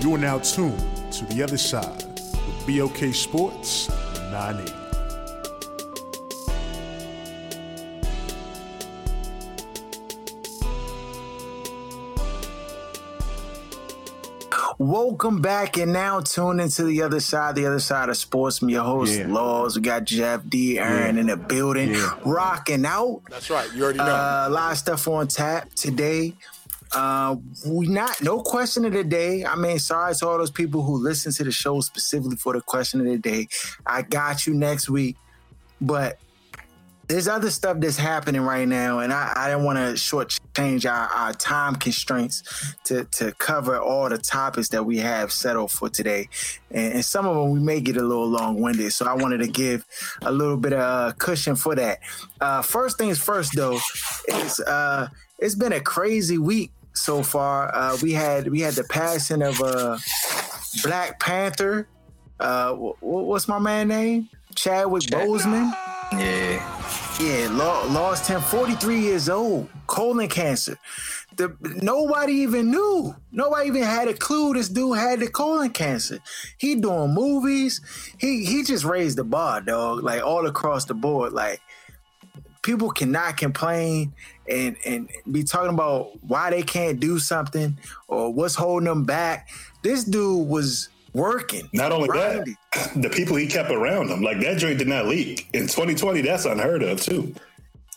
You are now tuned to the other side with BOK Sports 980. Welcome back and now tune into the other side, the other side of sports. I'm your host, Yeah. Laws. We got Jeff D. Aaron in the building, Yeah. rocking out. That's right. You already know. Uh, a lot of stuff on tap today. Uh, we not no question of the day. I mean, sorry to all those people who listen to the show specifically for the question of the day. I got you next week, but there's other stuff that's happening right now, and I, I didn't want to shortchange our, our time constraints to to cover all the topics that we have settled for today, and, and some of them we may get a little long winded. So I wanted to give a little bit of uh, cushion for that. Uh, first things first, though, is uh, it's been a crazy week so far. Uh, we had we had the passing of uh, Black Panther. Uh, wh- wh- what's my man name? Chadwick Boseman. Yeah. Yeah, lo- lost him. 43 years old, colon cancer. The nobody even knew. Nobody even had a clue this dude had the colon cancer. He doing movies. He he just raised the bar, dog. Like all across the board. Like people cannot complain and and be talking about why they can't do something or what's holding them back. This dude was working. Not only grinding. that, the people he kept around him, like that joint did not leak. In 2020, that's unheard of too.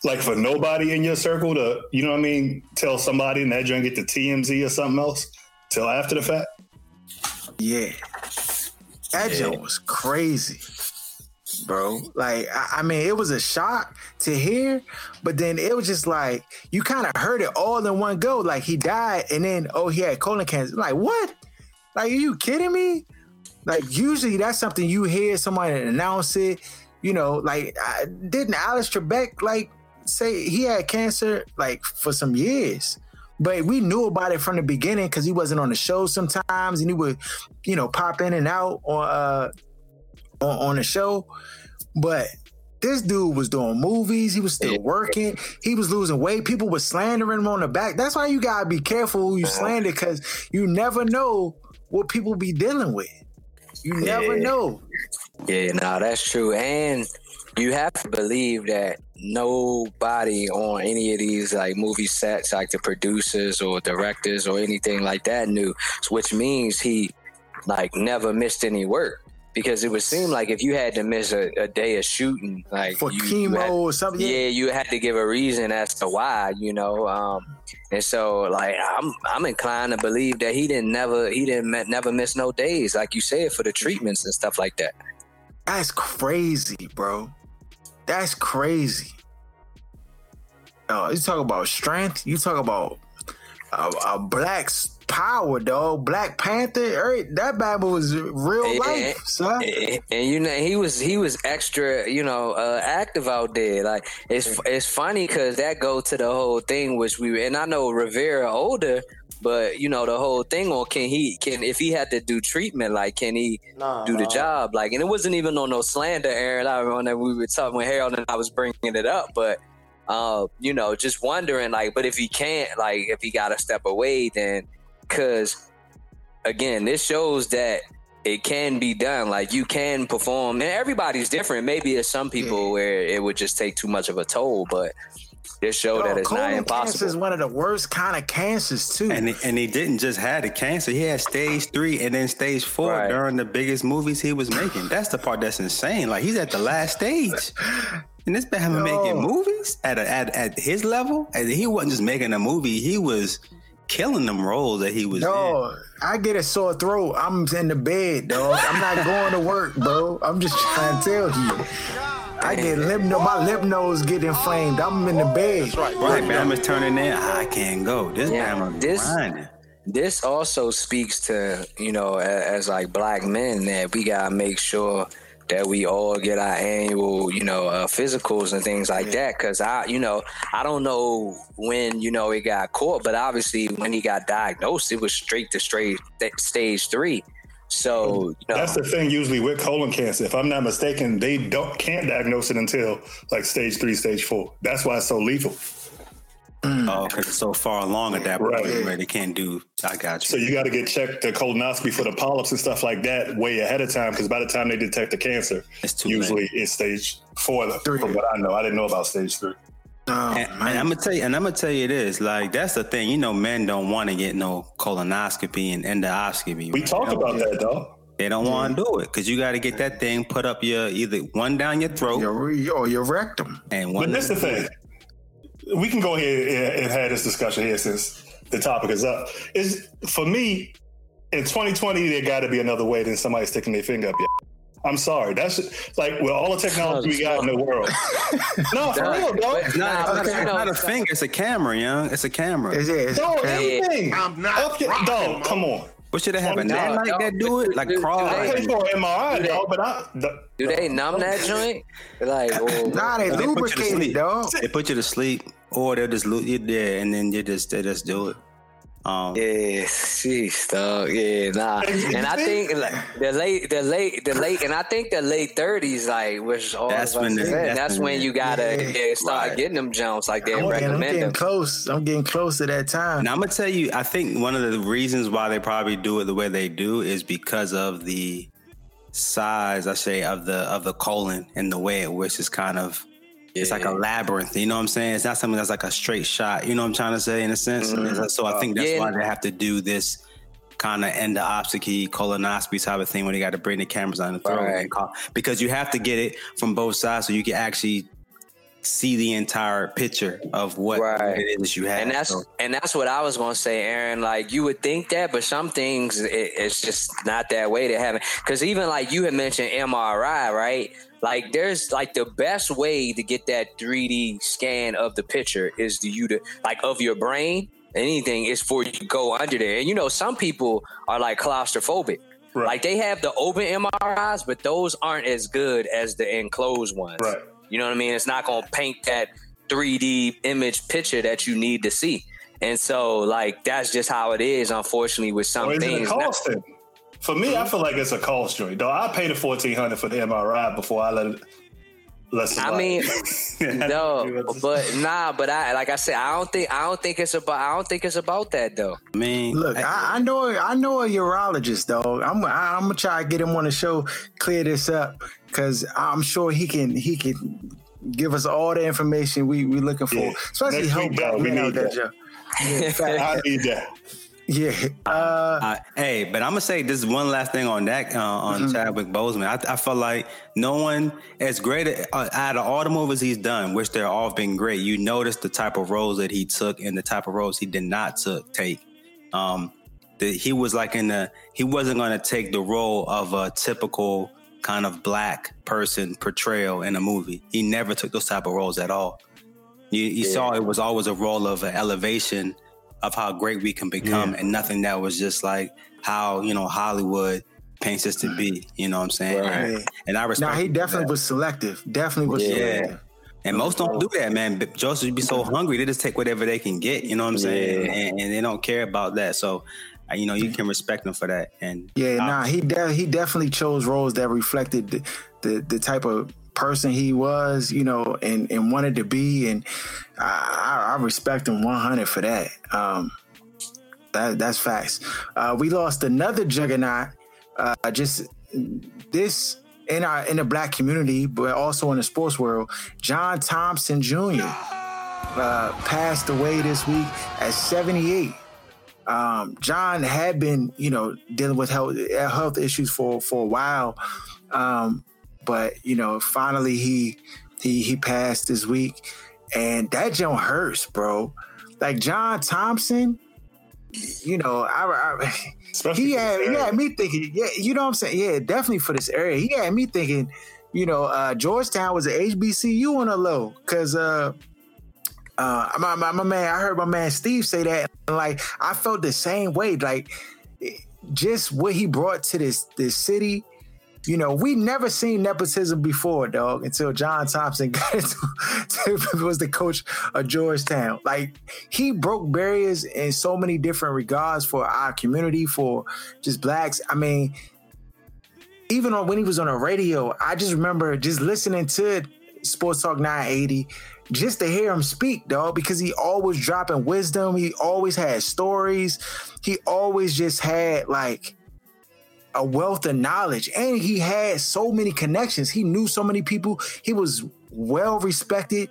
Like for nobody in your circle to, you know what I mean, tell somebody and that joint get the TMZ or something else till after the fact. Yeah. That Yeah. joint was crazy, bro. Like, I, I mean, it was a shock to hear, but then it was just like, you kind of heard it all in one go. Like, he died, and then, oh, he had colon cancer. Like, what? Like, are you kidding me? Like, usually that's something you hear somebody announce it. You know, like, I, didn't Alex Trebek, like, say he had cancer, like, for some years? But we knew about it from the beginning because he wasn't on the show sometimes, and he would, you know, pop in and out on uh on, on the show. But this dude was doing movies. He was still working. He was losing weight. People were slandering him on the back. That's why you gotta be careful who you uh-huh. slander because you never know what people be dealing with. You never Yeah. know. Yeah, no, that's true. And you have to believe that nobody on any of these like movie sets, like the producers or directors or anything like that knew, which means he like never missed any work. Because it would seem like if you had to miss a, a day of shooting, like For you, you chemo had- or something. yeah, you had to give a reason as to why, you know. Um, and so, like, I'm I'm inclined to believe that he didn't never he didn't never miss no days, like you said, for the treatments and stuff like that. That's crazy, bro. That's crazy. Oh, you talk about strength. You talk about a, a black's power, dog. Black Panther. er, That Bible was real Yeah. life, son. and, and, you know he was he was extra you know uh, active out there like it's it's funny because that go to the whole thing which we and i know rivera older but you know the whole thing on can he can if he had to do treatment like can he Nah, do the nah. job like and it wasn't even on no slander aaron i remember that we were talking with harold and i was bringing it up but uh you know just wondering like but if he can't like if he gotta step away then because again this shows that it can be done. Like you can perform, and everybody's different. Maybe it's some people Yeah. where it would just take too much of a toll, but this show that Dog, it's not colon cancer impossible. is one of the worst kind of cancers too. And he, and he didn't just have the cancer; he had stage three and then stage four Right. during the biggest movies he was making. That's the part that's insane. Like he's at the last stage, and this man Yo. making movies at a, at at his level. And he wasn't just making a movie; he was killing them roles that he was in. Dog, I get a sore throat. I'm in the bed, dog. I'm not going to work, bro. I'm just trying to tell you. I get lip nose. My lip nose get inflamed. I'm in the bed. That's right. Right, Bama's turning in. I can't go. This Yeah, Bama this- grinding. this also speaks to you know as, as like black men that we gotta make sure that we all get our annual you know uh, physicals and things like that because i you know i don't know when you know it got caught but obviously when he got diagnosed it was straight to straight th- stage three so you know That's the thing usually with colon cancer. If I'm not mistaken, they don't can't diagnose it until like stage three, stage four. That's why it's so lethal. Mm. Oh, because it's so far along at that point Right. where they can't do. I got you. So you. you got to get checked the colonoscopy for the polyps and stuff like that way ahead of time because by the time they detect the cancer, It's too usually late. it's stage four. Three. From what I know, I didn't know about stage three. Oh, And, and. I'm gonna tell you, and I'm gonna tell you this. Like that's the thing. You know, men don't want to get no colonoscopy and endoscopy. We right? talked They about that, though. They don't want to do it because you got to get that thing put up your either one down your throat your, your, your rectum. and one. But this the thing. We can go ahead and, and have this discussion here since the topic is up. Is for me in 2020 there got to be another way than somebody sticking their finger up. Your I'm sorry. That's like with all the technology we got in the world. No, for Nah, real, dog. but- It's not, nah, it's not- it's not a finger. It's a camera, young. It's a camera. It's, yeah, No, yeah. anything. I'm not Okay, rocking, dog. Come on. What should they have? A No, nanite no, that do it? Like do- do crawl? they- I like- pay for an MRI, Do they- dog, but I. The, do they numb that joint like or, Nah, they They you lubricate it, sleep. dog. They put you to sleep, or they'll just loot you there, and then they just they just do it. Um, Yeah, sheesh, dog. Yeah, nah. And I think like the late, the late, the late, and I think the late thirties, like, was all That's of when the- that's that's, when when you gotta Yeah, yeah, start right. getting them jumps like they I'm getting, I'm getting them. close. I'm getting close to that time. And I'm gonna tell you, I think one of the reasons why they probably do it the way they do is because of the size, I say, of the of the colon and the way it which is kind of it's like a labyrinth. You know what I'm saying? It's not something that's like a straight shot. You know what I'm trying to say in a sense. Mm-hmm. So I uh, think that's Yeah. why they have to do this kind of endoscopy colonoscopy type of thing when they got to bring the cameras on the throat Right. and call, because you have to get it from both sides so you can actually see the entire picture of what Right. it is you have. And that's So- and that's what I was gonna say, Aaron. Like you would think that, but some things it, it's just not that way to have it. Because even like you had mentioned MRI, right? Like there's like the best way to get that 3D scan of the picture is to you to like of your brain. Anything is for you to go under there. And you know, some people are like claustrophobic. Right. Like they have the open MRIs, but those aren't as good as the enclosed ones. Right. You know what I mean? It's not to paint that 3D image picture that you need to see. And so, like, that's just how it is, unfortunately, with some Or is it a things. Now-? For me, I mm-hmm. feel like it's a cost joint. Though I paid the fourteen hundred for the MRI before I let it. Let I mean, I no, but nah, but I like I said, I don't think I don't think it's about I don't think it's about that though. I mean, Look, I, I know I know a urologist, though. I'm I'm gonna try to get him on the show, clear this up, because I'm sure he can he can give us all the information we we looking for, Yeah. especially Next help week, we need there, that. Yeah. I need that. yeah. Uh, Uh, hey, but I'm gonna say this one last thing on that uh, on Mm-hmm. Chadwick Boseman. I, I felt like no one as great uh, out of all the movies he's done, which they're all been great. You notice the type of roles that he took and the type of roles he did not took take. Um, the, he was like in the he wasn't gonna take the role of a typical kind of black person portrayal in a movie. He never took those type of roles at all. You, you saw it was always a role of an elevation of how great we can become, and nothing that was just like how you know Hollywood paints us to be. You know what I'm saying? Right. And, and I respect. now he definitely that. was selective. Definitely was Yeah. selective. And most don't do that, man. Joseph be so hungry, they just take whatever they can get. You know what I'm saying? And, and they don't care about that. So, uh, you know, you can respect them for that. And Yeah, uh, nah, he de- he definitely chose roles that reflected the, the the type of person he was, you know, and and wanted to be, and I, I respect him 100 for that. Um, that that's facts. Uh, we lost another juggernaut. Uh, just this in our in the black community, but also in the sports world. John Thompson Jr. Uh, passed away this week at 78 um, John had been, you know, dealing with health health issues for for a while, um, but you know, finally he he he passed this week, and that John hurts, bro. Like John Thompson, you know, I, I he had he had me thinking, yeah, you know what I'm saying, yeah, definitely for this area. He had me thinking, you know, uh, Georgetown was an HBCU on a low because uh, uh, my, my, my man, I heard my man Steve say that, and like I felt the same way. Like just what he brought to this this city. You know, we never seen nepotism before, dog, until John Thompson got into, was the coach of Georgetown. Like he broke barriers in so many different regards for our community, for just blacks. I mean, even on when he was on the radio, I just remember just listening to Sports Talk 980 just to hear him speak, dog, because he always dropping wisdom. He always had stories. He always just had like a wealth of knowledge and he had so many connections. He knew so many people. He was well respected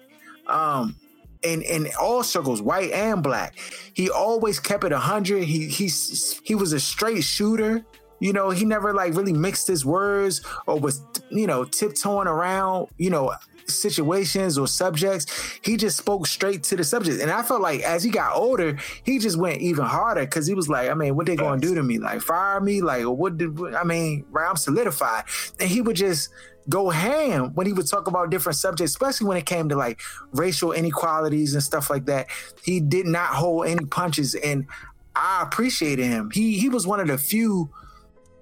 um in in all circles, white and black. He always kept it 100. He he's he was a straight shooter. You know, he never like really mixed his words or was, you know, tiptoeing around, you know, situations or subjects. He just spoke straight to the subject. And I felt like as he got older, he just went even harder because he was like, I mean, what they gonna do to me? Like fire me? Like what did I mean, right? I'm solidified. And he would just go ham when he would talk about different subjects, especially when it came to like racial inequalities and stuff like that. He did not hold any punches and I appreciated him. He he was one of the few,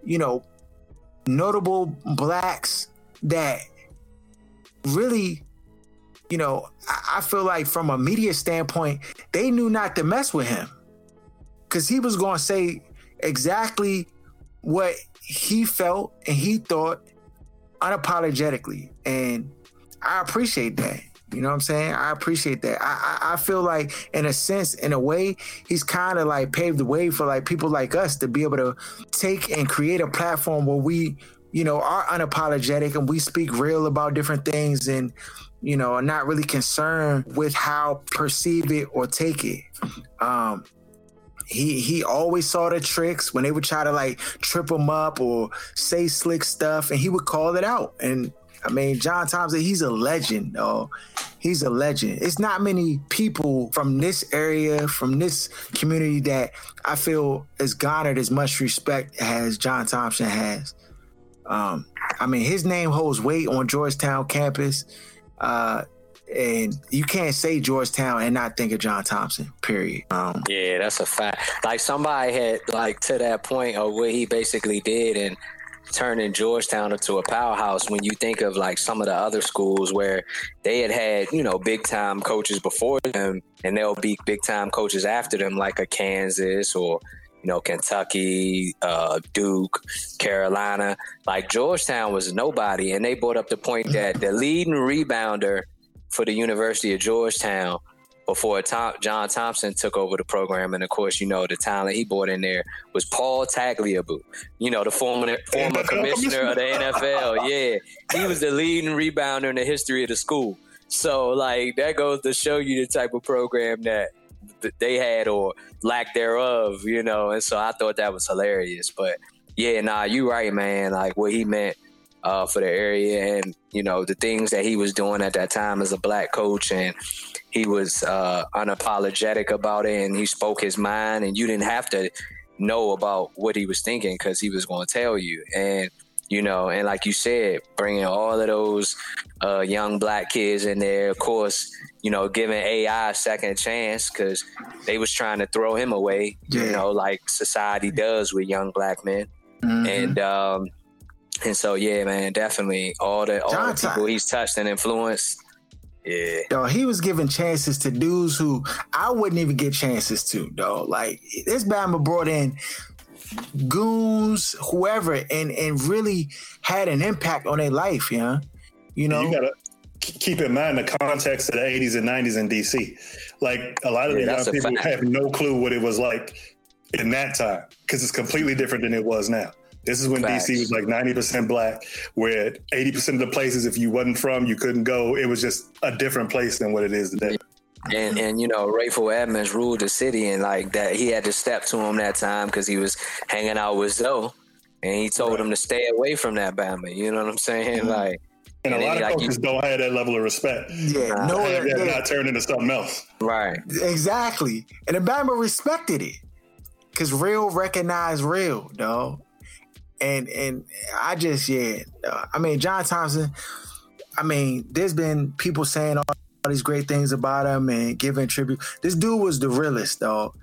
you know, notable blacks that really, you know, I, I feel like from a media standpoint, they knew not to mess with him because he was going to say exactly what he felt and he thought unapologetically. And I appreciate that. You know what I'm saying? I appreciate that. I, I, I feel like, in a sense, in a way, he's kind of like paved the way for like people like us to be able to take and create a platform where we you know, are unapologetic and we speak real about different things and, you know, are not really concerned with how perceive it or take it. Um, he he always saw the tricks when they would try to like trip him up or say slick stuff, and he would call it out. And I mean, John Thompson, he's a legend, though. He's a legend. It's not many people from this area, from this community, that I feel has garnered as much respect as John Thompson has. Um, I mean, his name holds weight on Georgetown campus. Uh, and you can't say Georgetown and not think of John Thompson. Period. Um, yeah, that's a fact. Like somebody had like to that point of what he basically did and turning Georgetown into a powerhouse. When you think of like some of the other schools where they had had you know big time coaches before them, and they'll be big time coaches after them, like a Kansas or you know, Kentucky, uh, Duke, Carolina. Like Georgetown was nobody, and they brought up the point that the leading rebounder for the University of Georgetown before Tom, John Thompson took over the program, and of course, you know the talent he brought in there was Paul Tagliabue, you know the former former commissioner of the NFL. Yeah, he was the leading rebounder in the history of the school. So, like that goes to show you the type of program that they had or lack thereof, you know. And so I thought that was hilarious. But yeah, nah, you right, man. Like what he meant uh, for the area, and you know the things that he was doing at that time as a black coach, and he was uh, unapologetic about it, and he spoke his mind, and you didn't have to know about what he was thinking because he was going to tell you, and you know, and like you said, bringing all of those uh, young black kids in there, of course, you know, giving AI a second chance because they was trying to throw him away, yeah. you know, like society does with young black men. Mm-hmm. And um, and so yeah, man, definitely all the all John the people he's touched and influenced. Yeah. Yo, he was giving chances to dudes who I wouldn't even get chances to, though. Like this Bama brought in goons, whoever, and and really had an impact on their life, yeah. You know, you gotta keep in mind the context of the 80s and 90s in DC. Like a lot of yeah, the young people have no clue what it was like in that time because it's completely different than it was now. This is when Facts. DC was like 90% black, where 80% of the places, if you wasn't from, you couldn't go. It was just a different place than what it is today. And and you know, Rayful Edmonds ruled the city, and like that, he had to step to him that time because he was hanging out with Zo, and he told right. him to stay away from that Bama. You know what I'm saying? Mm-hmm. Like, and, and a lot of like coaches you, don't have that level of respect. Yeah, no, have that not turned into something else. Right. Exactly. And the Bama respected it because real recognized real, dog. and and I just yeah, uh, I mean John Thompson. I mean, there's been people saying all, all these great things about him and giving tribute. This dude was the realest, though.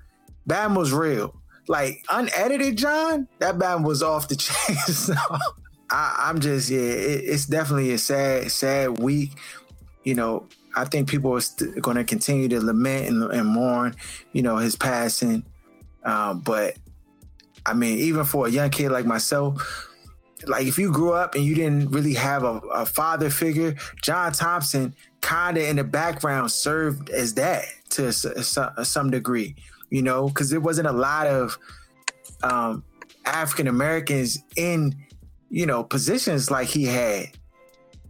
Bam was real. Like unedited, John. That Bam was off the chain. I, am just yeah. It, it's definitely a sad, sad week. You know, I think people are st- going to continue to lament and, and, mourn. You know, his passing. Um, but I mean, even for a young kid like myself, like if you grew up and you didn't really have a, a father figure, John Thompson kind of in the background served as that to some degree, you know, because there wasn't a lot of um, African Americans in, you know, positions like he had.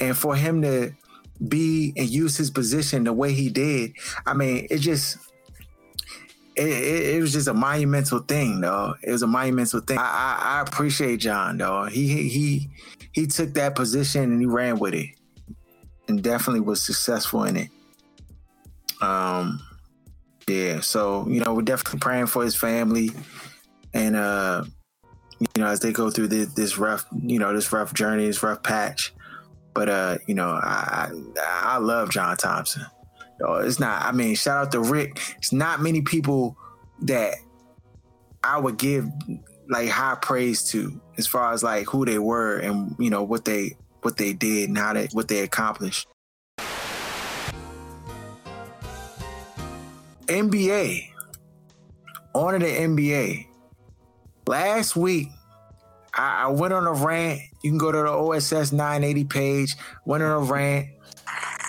And for him to be and use his position the way he did, I mean, it just it, it, it, was just a monumental thing, though. It was a monumental thing. I, I, I appreciate John, though. He he he took that position and he ran with it, and definitely was successful in it. Um, yeah. So you know, we're definitely praying for his family, and uh, you know, as they go through this, this rough, you know, this rough journey, this rough patch. But uh, you know, I I, I love John Thompson. Oh, it's not. I mean, shout out to Rick. It's not many people that I would give like high praise to as far as like who they were and you know what they what they did and how they what they accomplished. NBA. On to the NBA. Last week, I, I went on a rant. You can go to the OSS 980 page. Went on a rant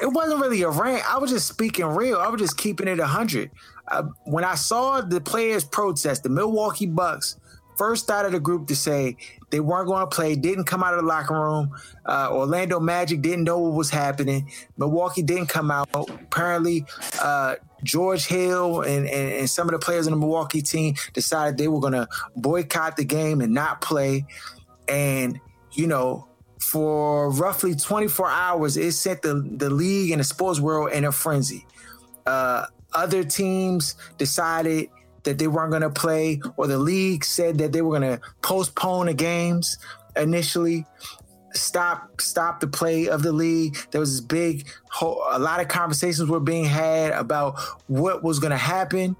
it wasn't really a rant. I was just speaking real. I was just keeping it 100. Uh, when I saw the players protest, the Milwaukee Bucks first out of the group to say they weren't going to play, didn't come out of the locker room. Uh, Orlando Magic didn't know what was happening. Milwaukee didn't come out. Apparently, uh, George Hill and, and, and, some of the players in the Milwaukee team decided they were going to boycott the game and not play. And, you know, for roughly 24 hours, it sent the, the league and the sports world in a frenzy. Uh, other teams decided that they weren't going to play, or the league said that they were going to postpone the games initially. Stop, stop the play of the league. There was this big, a lot of conversations were being had about what was going to happen.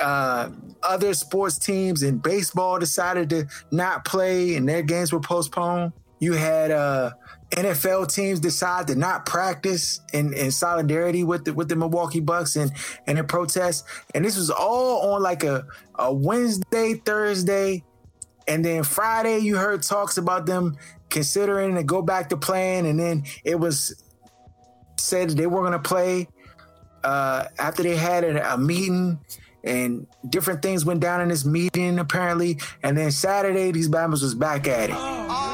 Uh, other sports teams in baseball decided to not play, and their games were postponed. You had uh, NFL teams decide to not practice in, in solidarity with the with the Milwaukee Bucks and and in protest. And this was all on like a, a Wednesday, Thursday, and then Friday you heard talks about them considering to go back to playing, and then it was said they were going to play uh, after they had a, a meeting and different things went down in this meeting apparently. And then Saturday, these Bama's was back at it.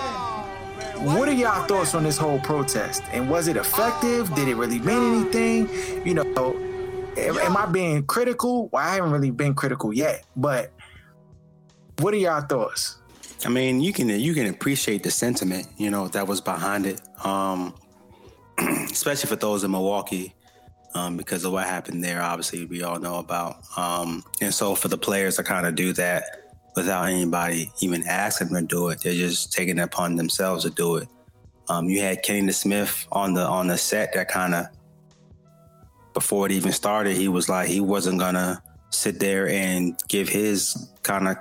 What are y'all thoughts on this whole protest? And was it effective? Did it really mean anything? You know, am, I being critical? Well, I haven't really been critical yet, but what are y'all thoughts? I mean, you can you can appreciate the sentiment, you know, that was behind it. Um, especially for those in Milwaukee, um, because of what happened there. Obviously, we all know about. Um, and so for the players to kind of do that, without anybody even asking them to do it. They're just taking it upon themselves to do it. Um, you had Kenny Smith on the on the set that kind of before it even started, he was like he wasn't gonna sit there and give his kind of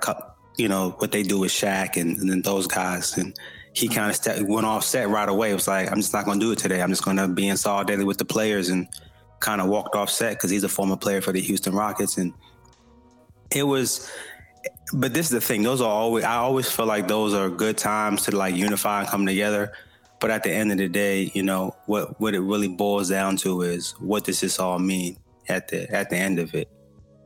you know what they do with Shaq and, and then those guys and he kind of went off set right away. It was like I'm just not gonna do it today. I'm just gonna be in solidarity with the players and kind of walked off set because he's a former player for the Houston Rockets and it was but this is the thing; those are always. I always feel like those are good times to like unify and come together. But at the end of the day, you know what what it really boils down to is what does this all mean at the at the end of it?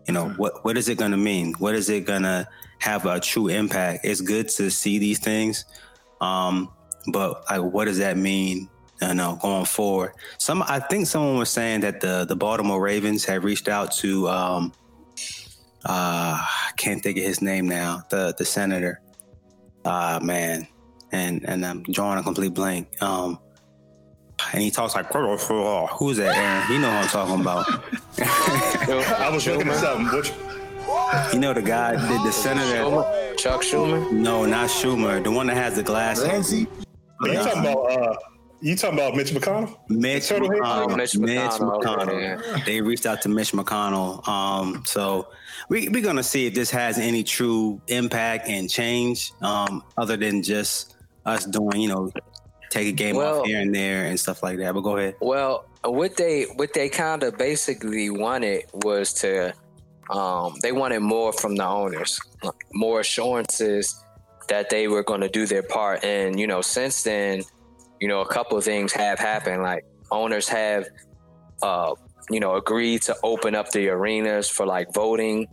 You know mm-hmm. what what is it going to mean? What is it going to have a true impact? It's good to see these things, um, but like, what does that mean? You know, going forward. Some I think someone was saying that the the Baltimore Ravens have reached out to um, uh, I can't think of his name now. The the senator, uh, man, and and I'm drawing a complete blank. Um, and he talks like who's that? Aaron? You know what I'm talking about. I was looking at something. Which you know the guy, the, the senator. Chuck Schumer? No, not Schumer. The one that has the glasses. Lindsey. You talking about uh, you talking about Mitch McConnell? Mitch Turtle Head? McConnell. Mitch Mitch McConnell, McConnell. They reached out to Mitch McConnell. Um, so we, we're going to see if this has any true impact and change um, other than just us doing, you know, take a game Well- off here and there and stuff like that. But go ahead. Well, what they what they kind of basically wanted was to um, they wanted more from the owners, more assurances that they were going to do their part. And you know, since then, you know, a couple of things have happened. Like owners have, uh, you know, agreed to open up the arenas for like voting,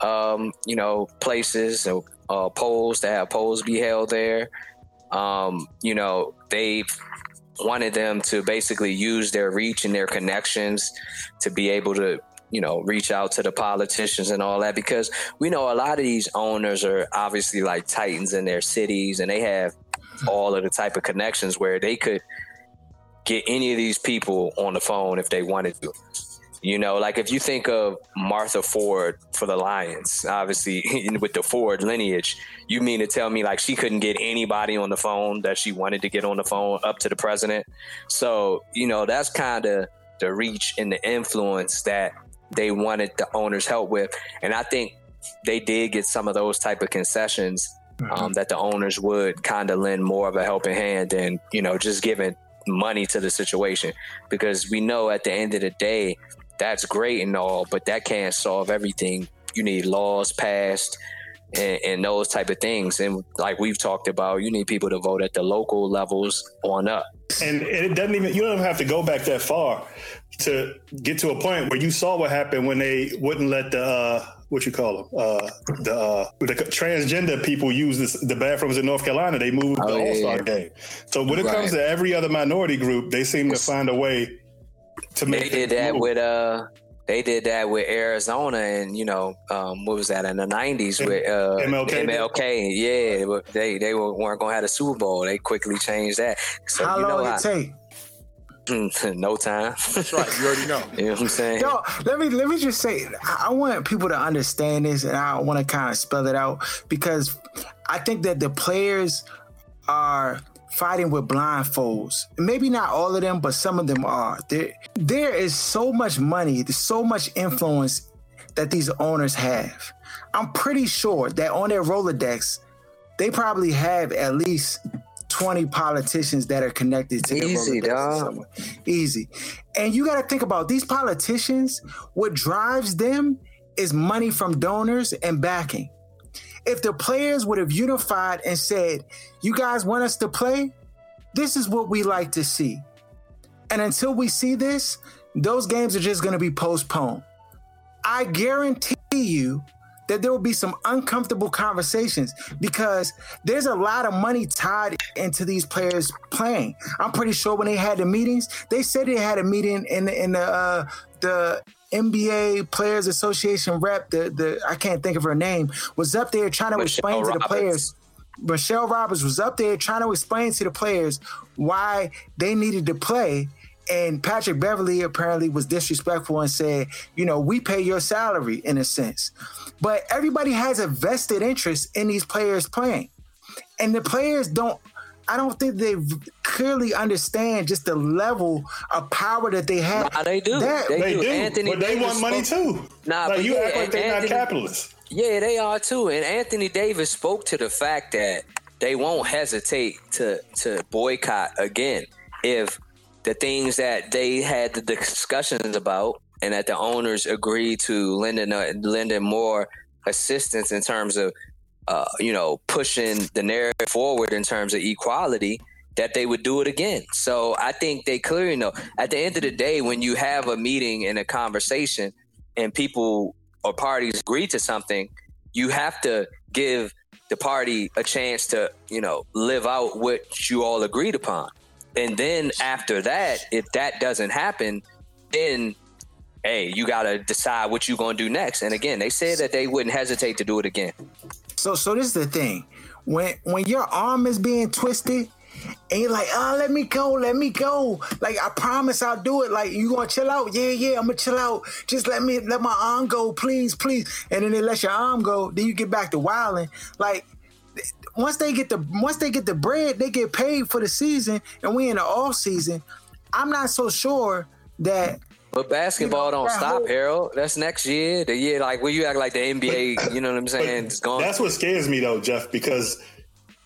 um, you know, places, so, uh, polls to have polls be held there. Um, you know, they've wanted them to basically use their reach and their connections to be able to you know reach out to the politicians and all that because we know a lot of these owners are obviously like titans in their cities and they have all of the type of connections where they could get any of these people on the phone if they wanted to. You know like if you think of martha ford for the lions obviously with the ford lineage you mean to tell me like she couldn't get anybody on the phone that she wanted to get on the phone up to the president? So you know that's kind of the reach and the influence that they wanted the owners help with. And i think they did get some of those type of concessions um, that the owners would kind of lend more of a helping hand than you know just giving money to the situation. Because we know at the end of the day that's great and all but that can't solve everything. You need laws passed and, and those type of things. And like we've talked about you need people to vote at the local levels on up. And it doesn't even you don't even have to go back that far to get to a point where you saw what happened when they wouldn't let the uh, what you call them uh, the uh, the transgender people use this, the bathrooms in North Carolina. They moved Oh, the yeah, All Star yeah. game. So when it Right. comes to every other minority group, they seem to find a way to make. they did that move. with uh they did that with Arizona and you know um, what was that in the nineties with uh, MLK? MLK yeah but they they were, weren't gonna have a Super Bowl they quickly changed that so How you know long it take? no time That's right. You already know. you know what I'm saying Yo, let me let me just say, I I want people to understand this, and I want to kind of spell it out because I think that the players are fighting with blindfolds. Maybe not all of them, but some of them are. There, there is so much money, there's so much influence that these owners have. I'm pretty sure that on their Rolodex, they probably have at least 20 politicians that are connected to Easy, dog. Easy. And you got to think about these politicians, what drives them is money from donors and backing. If the players would have unified and said, You guys want us to play? This is what we like to see. And until we see this, those games are just going to be postponed. I guarantee you that there will be some uncomfortable conversations because there's a lot of money tied into these players playing. I'm pretty sure when they had the meetings, they said they had a meeting in the in the uh, the NBA Players Association rep. The the I can't think of her name was up there trying to Michelle explain to the players. Michelle Roberts was up there trying to explain to the players why they needed to play. And Patrick Beverley apparently was disrespectful and said, you know, we pay your salary in a sense. But everybody has a vested interest in these players playing. And the players don't, I don't think they clearly understand just the level of power that they have. Nah, they do. That- They, They do. do, Anthony but they Davis want money spoke- too. Nah, like but you yeah, act like they're not capitalists. Yeah, they are too. And Anthony Davis spoke to the fact that they won't hesitate to to boycott again if the things that they had the discussions about and that the owners agreed to lending uh, lending more assistance in terms of uh, you know pushing the narrative forward in terms of equality that they would do it again. So I think they clearly know. At the end of the day, when you have a meeting and a conversation and people or parties agree to something, you have to give the party a chance to, you know, live out what you all agreed upon. And then after that, if that doesn't happen, then hey, you got to decide what you're to do next. And again, they said that they wouldn't hesitate to do it again. So so this is the thing. When when your arm is being twisted and you're like, oh, let me go, let me go. Like I promise I'll do it. Like you gonna chill out? Yeah, yeah, I'm gonna chill out. Just let me let my arm go, please, please. And then they let your arm go. Then you get back to wilding. Like once they get the once they get the bread, they get paid for the season, and we in the off season. I'm not so sure that but basketball you know, don't stop, whole, Harold. That's next year. The year like when you act like the NBA, you know what I'm saying? It's gone. That's what scares me though, Jeff, because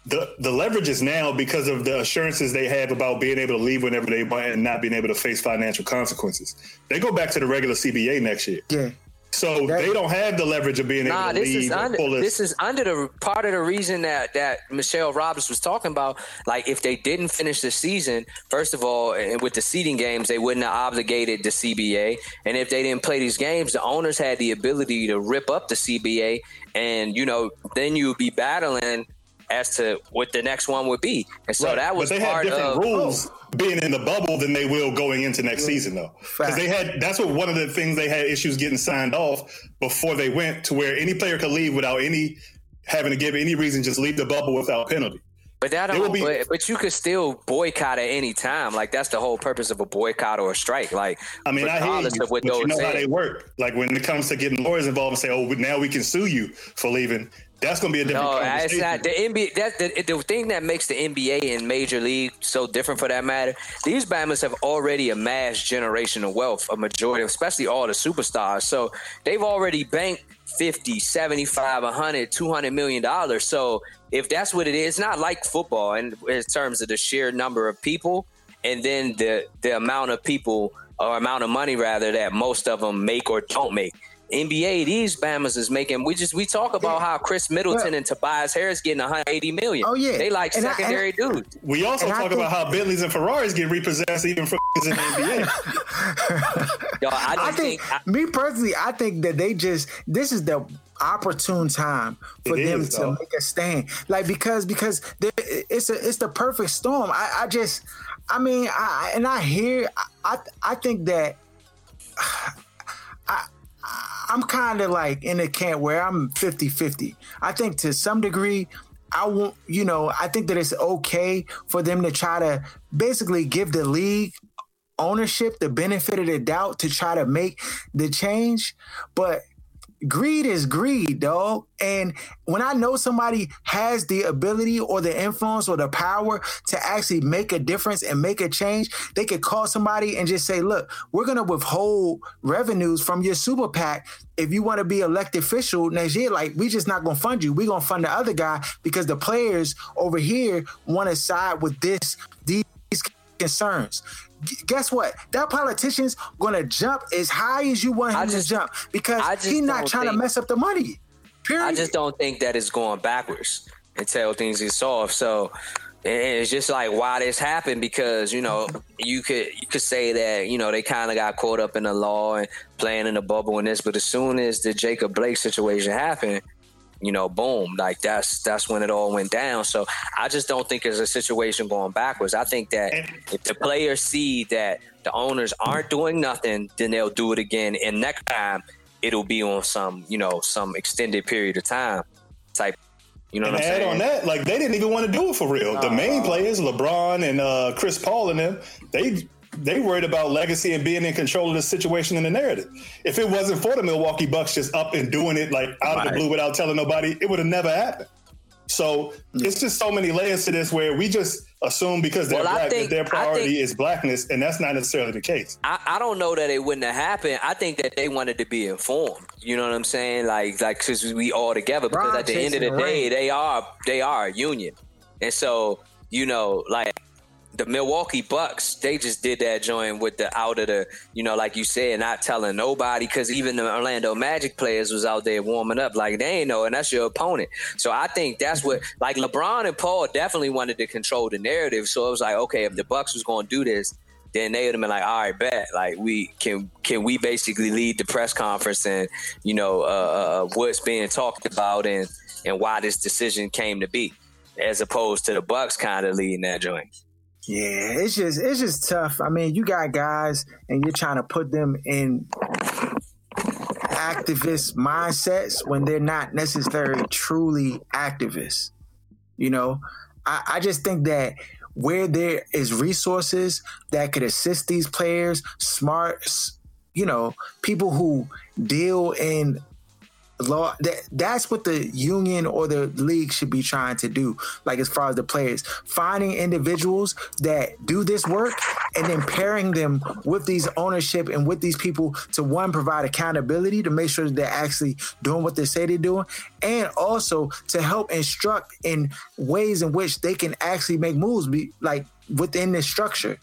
the the leverage is now because of the assurances they have about being able to leave whenever they want and not being able to face financial consequences. They go back to the regular CBA next year. Yeah. So they don't have the leverage of being nah, able to this leave. Is under, this is under the part of the reason that that Michelle Roberts was talking about. Like if they didn't finish the season, first of all, and with the seeding games, they wouldn't have obligated the CBA. And if they didn't play these games, the owners had the ability to rip up the CBA, and you know then you would be battling as to what the next one would be. And so right. that was but they part had different of, rules oh. being in the bubble than they will going into next season though. Because they had that's what one of the things they had issues getting signed off before they went to where any player could leave without any having to give any reason, just leave the bubble without penalty. But that don't, um, be, but, but, you could still boycott at any time. Like that's the whole purpose of a boycott or a strike. Like I mean, I hear you, but you know how they work. Like when it comes to getting lawyers involved and say, "Oh, now we can sue you for leaving," That's going to be a different. No, it's not the NBA. That the, the thing that makes the NBA and Major League so different for that matter. These Bammers have already amassed generational wealth, a majority, especially all the superstars. So they've already banked 50, 75, 100, 200 million dollars. So if that's what it is, it's not like football in, in terms of the sheer number of people and then the the amount of people or amount of money rather that most of them make or don't make. NBA, these Bammers is making. We just we talk about how Khris Middleton well, and Tobias Harris getting 180 million. Oh yeah, they like and secondary I, dudes. We also and talk think, about how Bentleys and Ferraris get repossessed even from in the NBA. Yo, I, I think, think I, me personally, I think that they just this is the opportune time for them is, to though. make a stand. Like because because it's a it's the perfect storm. I, I just I mean I and I hear I I think that I I'm kind of like in a camp where I'm 50 50. I think to some degree, I won't, you know, I think that it's okay for them to try to basically give the league ownership the benefit of the doubt to try to make the change. But greed is greed, dog. And when I know somebody has the ability or the influence or the power to actually make a difference and make a change, they could call somebody and just say, look, we're going to withhold revenues from your super PAC. If you want to be elected official next year, like we just not going to fund you. We're going to fund the other guy because the players over here want to side with this, these concerns guess what? That politician's gonna jump as high as you want him just, to jump because he's not trying think, to mess up the money. Period. I just don't think that it's going backwards until things get solved. So and it's just like why this happened because you know you could you could say that you know they kind of got caught up in the law and playing in the bubble and this, but as soon as the Jacob Blake situation happened, you know, boom, like that's that's when it all went down. So I just don't think there's a situation going backwards. I think that if the players see that the owners aren't doing nothing, then they'll do it again. And next time it'll be on some, you know, some extended period of time type. You know and what I'm add saying? on that, like they didn't even want to do it for real. The main players, LeBron and uh, Chris Paul and them, they they worried about legacy and being in control of the situation and the narrative. If it wasn't for the Milwaukee Bucks just up and doing it like out right. of the blue without telling nobody, it would have never happened. So it's just so many layers to this where we just assume because they're well, black think, that their priority think, is blackness, and that's not necessarily the case. I, I, don't know that it wouldn't have happened. I think that they wanted to be informed. You know what I'm saying? Like, like because we all together. Because at the end of the day, they are they are a union, and so you know, like the Milwaukee Bucks, they just did that joint with the out of the, you know, like you said, not telling nobody because even the Orlando Magic players was out there warming up like they ain't know, and that's your opponent. So I think that's what, like LeBron and Paul definitely wanted to control the narrative. So it was like, okay, if the Bucks was going to do this, then they would have been like, all right, bet, like we can can we basically lead the press conference and you know uh, uh, what's being talked about and and why this decision came to be, as opposed to the Bucks kind of leading that joint. Yeah, it's just it's just tough. I mean, you got guys and you're trying to put them in activist mindsets when they're not necessarily truly activists. You know, I, I just think that where there is resources that could assist these players, smart, you know, people who deal in law that that's what the union or the league should be trying to do like as far as the players. Finding individuals that do this work and then pairing them with these ownership and with these people to one provide accountability to make sure that they're actually doing what they say they're doing and also to help instruct in ways in which they can actually make moves be like within this structure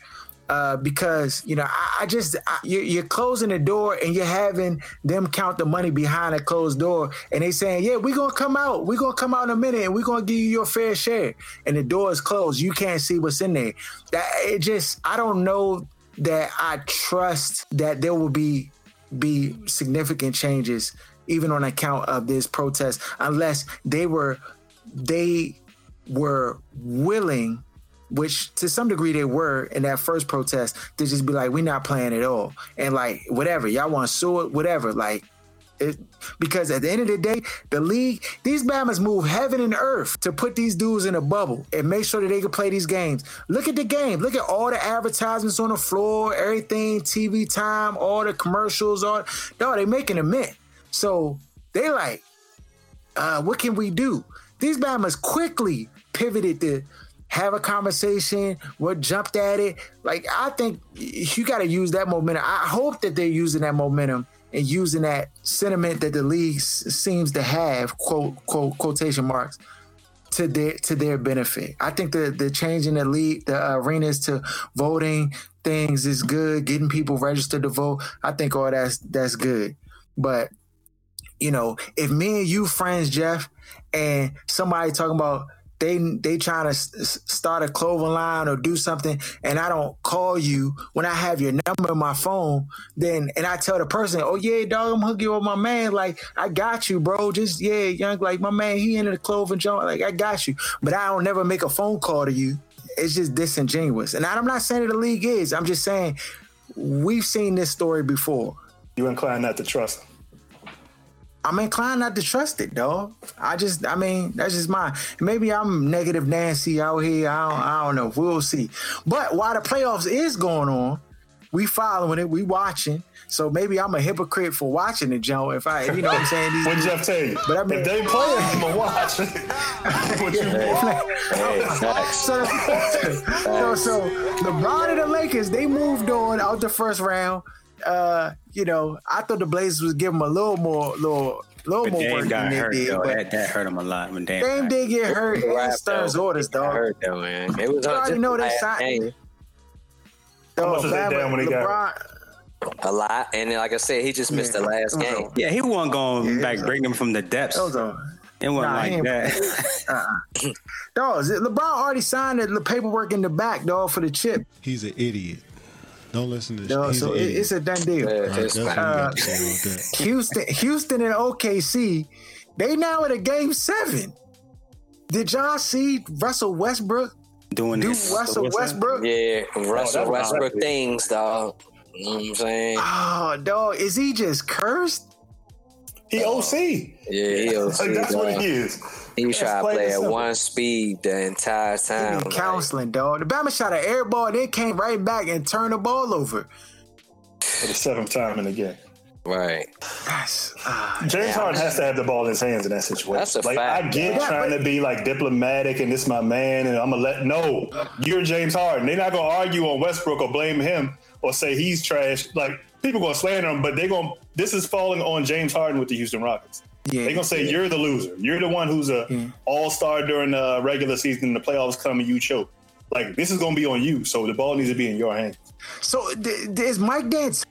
uh, because you know I, I just I, you're, closing the door and you're having them count the money behind a closed door, and they saying, "Yeah, we're gonna come out. We're gonna come out in a minute, and we're gonna give you your fair share." And the door is closed. You can't see what's in there. That it just I don't know that I trust that there will be be significant changes even on account of this protest unless they were they were willing which to some degree they were in that first protest, to just be like, we're not playing at all. And like, whatever, y'all want to sue it, whatever. Like, it, because at the end of the day, the league, these Bamas move heaven and earth to put these dudes in a bubble and make sure that they can play these games. Look at the game. Look at all the advertisements on the floor, everything, TV time, all the commercials, all no, they making a mint. So they like, uh, what can we do? These Bamas quickly pivoted to have a conversation, what jumped at it. Like I think you got to use that momentum. I hope that they're using that momentum and using that sentiment that the league seems to have quote quote quotation marks to their to their benefit. I think the the change in the league, the arenas to voting things is good. Getting people registered to vote, I think all that's that's good. But you know, if me and you friends, Jeff, and somebody talking about they they trying to start a clothing line or do something and I don't call you when I have your number in my phone, then and I tell the person, oh yeah, dog, I'm hooking you with my man. Like I got you, bro. Just yeah, young, like my man, he into the clothing joint. Like I got you, but I don't never make a phone call to you. It's just disingenuous, and I'm not saying that the league is. I'm just saying we've seen this story before. You inclined not to trust I'm inclined not to trust it, dog. I just, I mean, that's just mine. Maybe I'm negative Nancy out here. I don't, I don't know. We'll see. But while the playoffs is going on, we following it, we watching. So maybe I'm a hypocrite for watching the Joe. If I, you know what I'm saying? These, what Jeff tell you? But I mean, if they play, I'm gonna watch. what you so, so, so LeBron and the Lakers, they moved on out the first round uh, you know, I thought the Blazers was give him a little more, little, little but more work than they hurt, did. Though. But that, that hurt him a lot when Dame. Dame did get hurt. in Stern's orders, dog. Hurt though, man. It was. You already know they signed. How much was that down when he got? A lot, and then, like I said, he just missed yeah. the last game. Yeah, he wasn't going yeah, back, bring them from the depths. It, was a, it wasn't nah, like that. uh-uh. dog, LeBron already signed the paperwork in the back, dog, for the chip. He's an idiot. Don't listen to no, so it, it's a done deal. uh, Houston, Houston and OKC, they now at a game seven. Did y'all see Russell Westbrook doing do this? Russell Westbrook? Yeah, Russell oh, Westbrook things, dog. You know what I'm saying? Oh, dog, is he just cursed? He OC. Yeah, he OC. like, that's dog. what he is. He tried to play at one speed the entire time. Counseling, dog. The Bama shot an air ball, then came right back and turned the ball over. For the seventh time in the game. Right. That's, uh, James Harden has to have the ball in his hands in that situation. That's a like fact. I get yeah, trying but, to be like diplomatic and this my man and I'm gonna let no, you're James Harden. They're not gonna argue on Westbrook or blame him or say he's trash. Like people gonna slander him, but they're gonna this is falling on James Harden with the Houston Rockets. Yeah, They're gonna say yeah. you're the loser. You're the one who's a yeah. all star during the regular season. And the playoffs come and you choke. Like this is gonna be on you. So the ball needs to be in your hands. So th- is Mike D'Antoni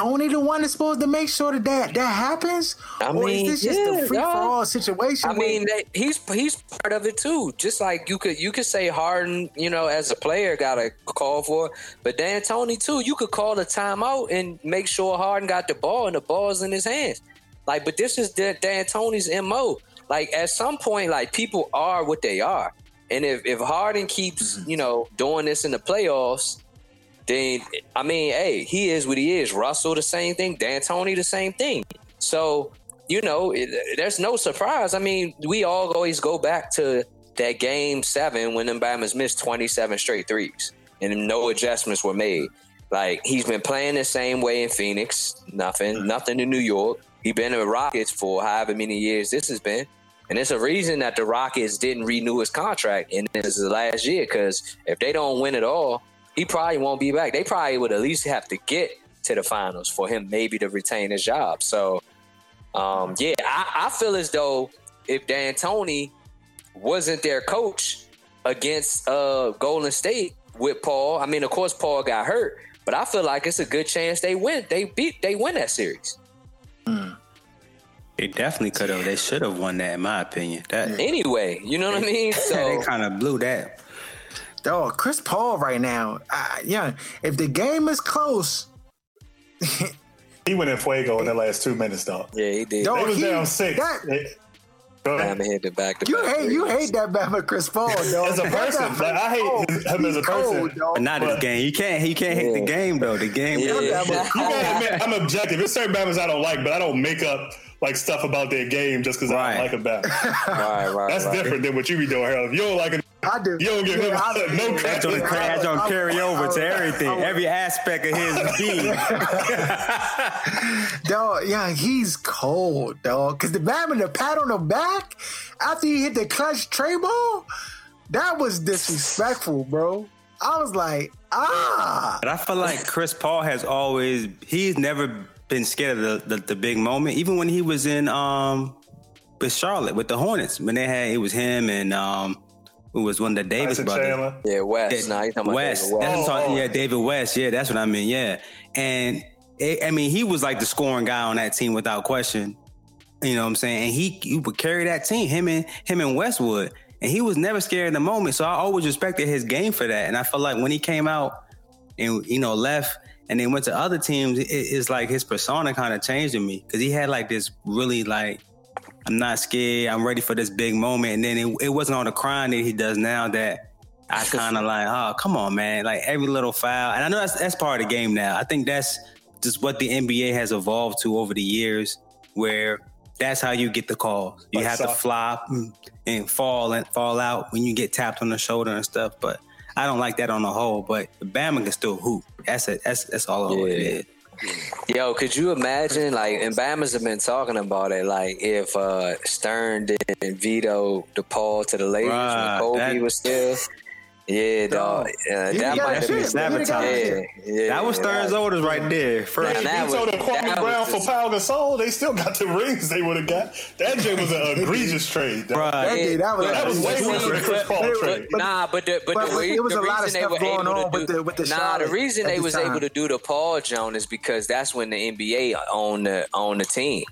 only the one that's supposed to make sure that that, that happens? I or mean, is this just a free for all situation? I mean, they, he's he's part of it too. Just like you could you could say Harden, you know, as a player got a call for, but D'Antoni too. You could call a timeout and make sure Harden got the ball and the ball's in his hands. Like, but this is D'Antoni's mo. Like, at some point, like people are what they are, and if if Harden keeps, mm-hmm. you know, doing this in the playoffs, then I mean, hey, he is what he is. Russell the same thing. D'Antoni the same thing. So you know, it, there's no surprise. I mean, we all always go back to that game seven when them Bama's missed 27 straight threes and no adjustments were made. Like he's been playing the same way in Phoenix, nothing, nothing in New York. He been in the Rockets for however many years this has been. And it's a reason that the Rockets didn't renew his contract in this last year because if they don't win it all, he probably won't be back. They probably would at least have to get to the finals for him maybe to retain his job. So, um, yeah, I, I feel as though if D'Antoni wasn't their coach against uh, Golden State with Paul, I mean, of course, Paul got hurt, but I feel like it's a good chance they win. They beat, they win that series. They definitely could have. They should have won that, in my opinion. That Anyway, you know what I mean? So they kind of blew that. Dog, Chris Paul right now. Uh, yeah, if the game is close, He went in fuego in the last two minutes, though. yeah, he did. Dog, They was he- down six. that- They- Go ahead. Bama hit the back to you back hate you hate that Bama Chris Paul, dog. As a person, guy like, I hate his- him as a He's cold, person. dog. But not But- this game. You can't. You can't hate the game though. The game. Yeah. You gotta admit, I'm objective. There's certain Bama's I don't like, but I don't make up like stuff about their game just because I don't like a Bama. right, right, That's right. different than what you be doing, Harold. If you don't like it, I do. you don't give him I do. no Yeah, credit. That don't, that don't carry over to everything, every aspect of his being. Dog, yeah, he's cold, dog. Cause the Bama, the pat on the back after he hit the clutch tray ball, that was disrespectful, bro. I was like, ah. But I feel like Chris Paul has always he's never been scared of the, the, the big moment. Even when he was in um with Charlotte with the Hornets, when they had it was him and um who was one of the Davis Tyson brothers. Chandler. Yeah, West. Yeah, Nah, you talking about West. David West. That's what talking- Oh, oh. yeah, David West. Yeah, that's what I mean. Yeah, and it, I mean he was like the scoring guy on that team without question. You know what I'm saying? And he, he would carry that team. Him and him and Westwood, and he was never scared in the moment. So I always respected his game for that. And I felt like when he came out and you know left and then went to other teams, it, it's like his persona kind of changed in me because he had like this really like I'm not scared. I'm ready for this big moment. And then it, it wasn't all the crying that he does now that I kind of like, oh, come on, man. Like every little foul. And I know that's, that's part of the game now. I think that's just what the NBA has evolved to over the years where that's how you get the call. You Like have to flop and fall and fall out when you get tapped on the shoulder and stuff. But I don't like that on the whole. But Bama can still hoop. That's it. That's that's all it Yeah. is. Yo, could you imagine? Like, and Bama's have been talking about it. Like, if uh Stern didn't veto the Paul to the Lakers Right, when Kobe that- was still, yeah, dog. He that might have been He sabotage. Yeah, yeah. That was Stern's that- orders right there. First. Yeah, If that you told Kwame Brown was for just- Pau Gasol, they still got the rings they would have got. That shit was an egregious trade. Right. That, dude, that was, That was way but- worse than the Chris Paul but- trade. but- nah, but the, but, but the, re- it was the a lot of reason they stuff going on to with do, the- with the nah, the reason they was able to do the Paul Jones is because that's when the NBA owned the owned the team.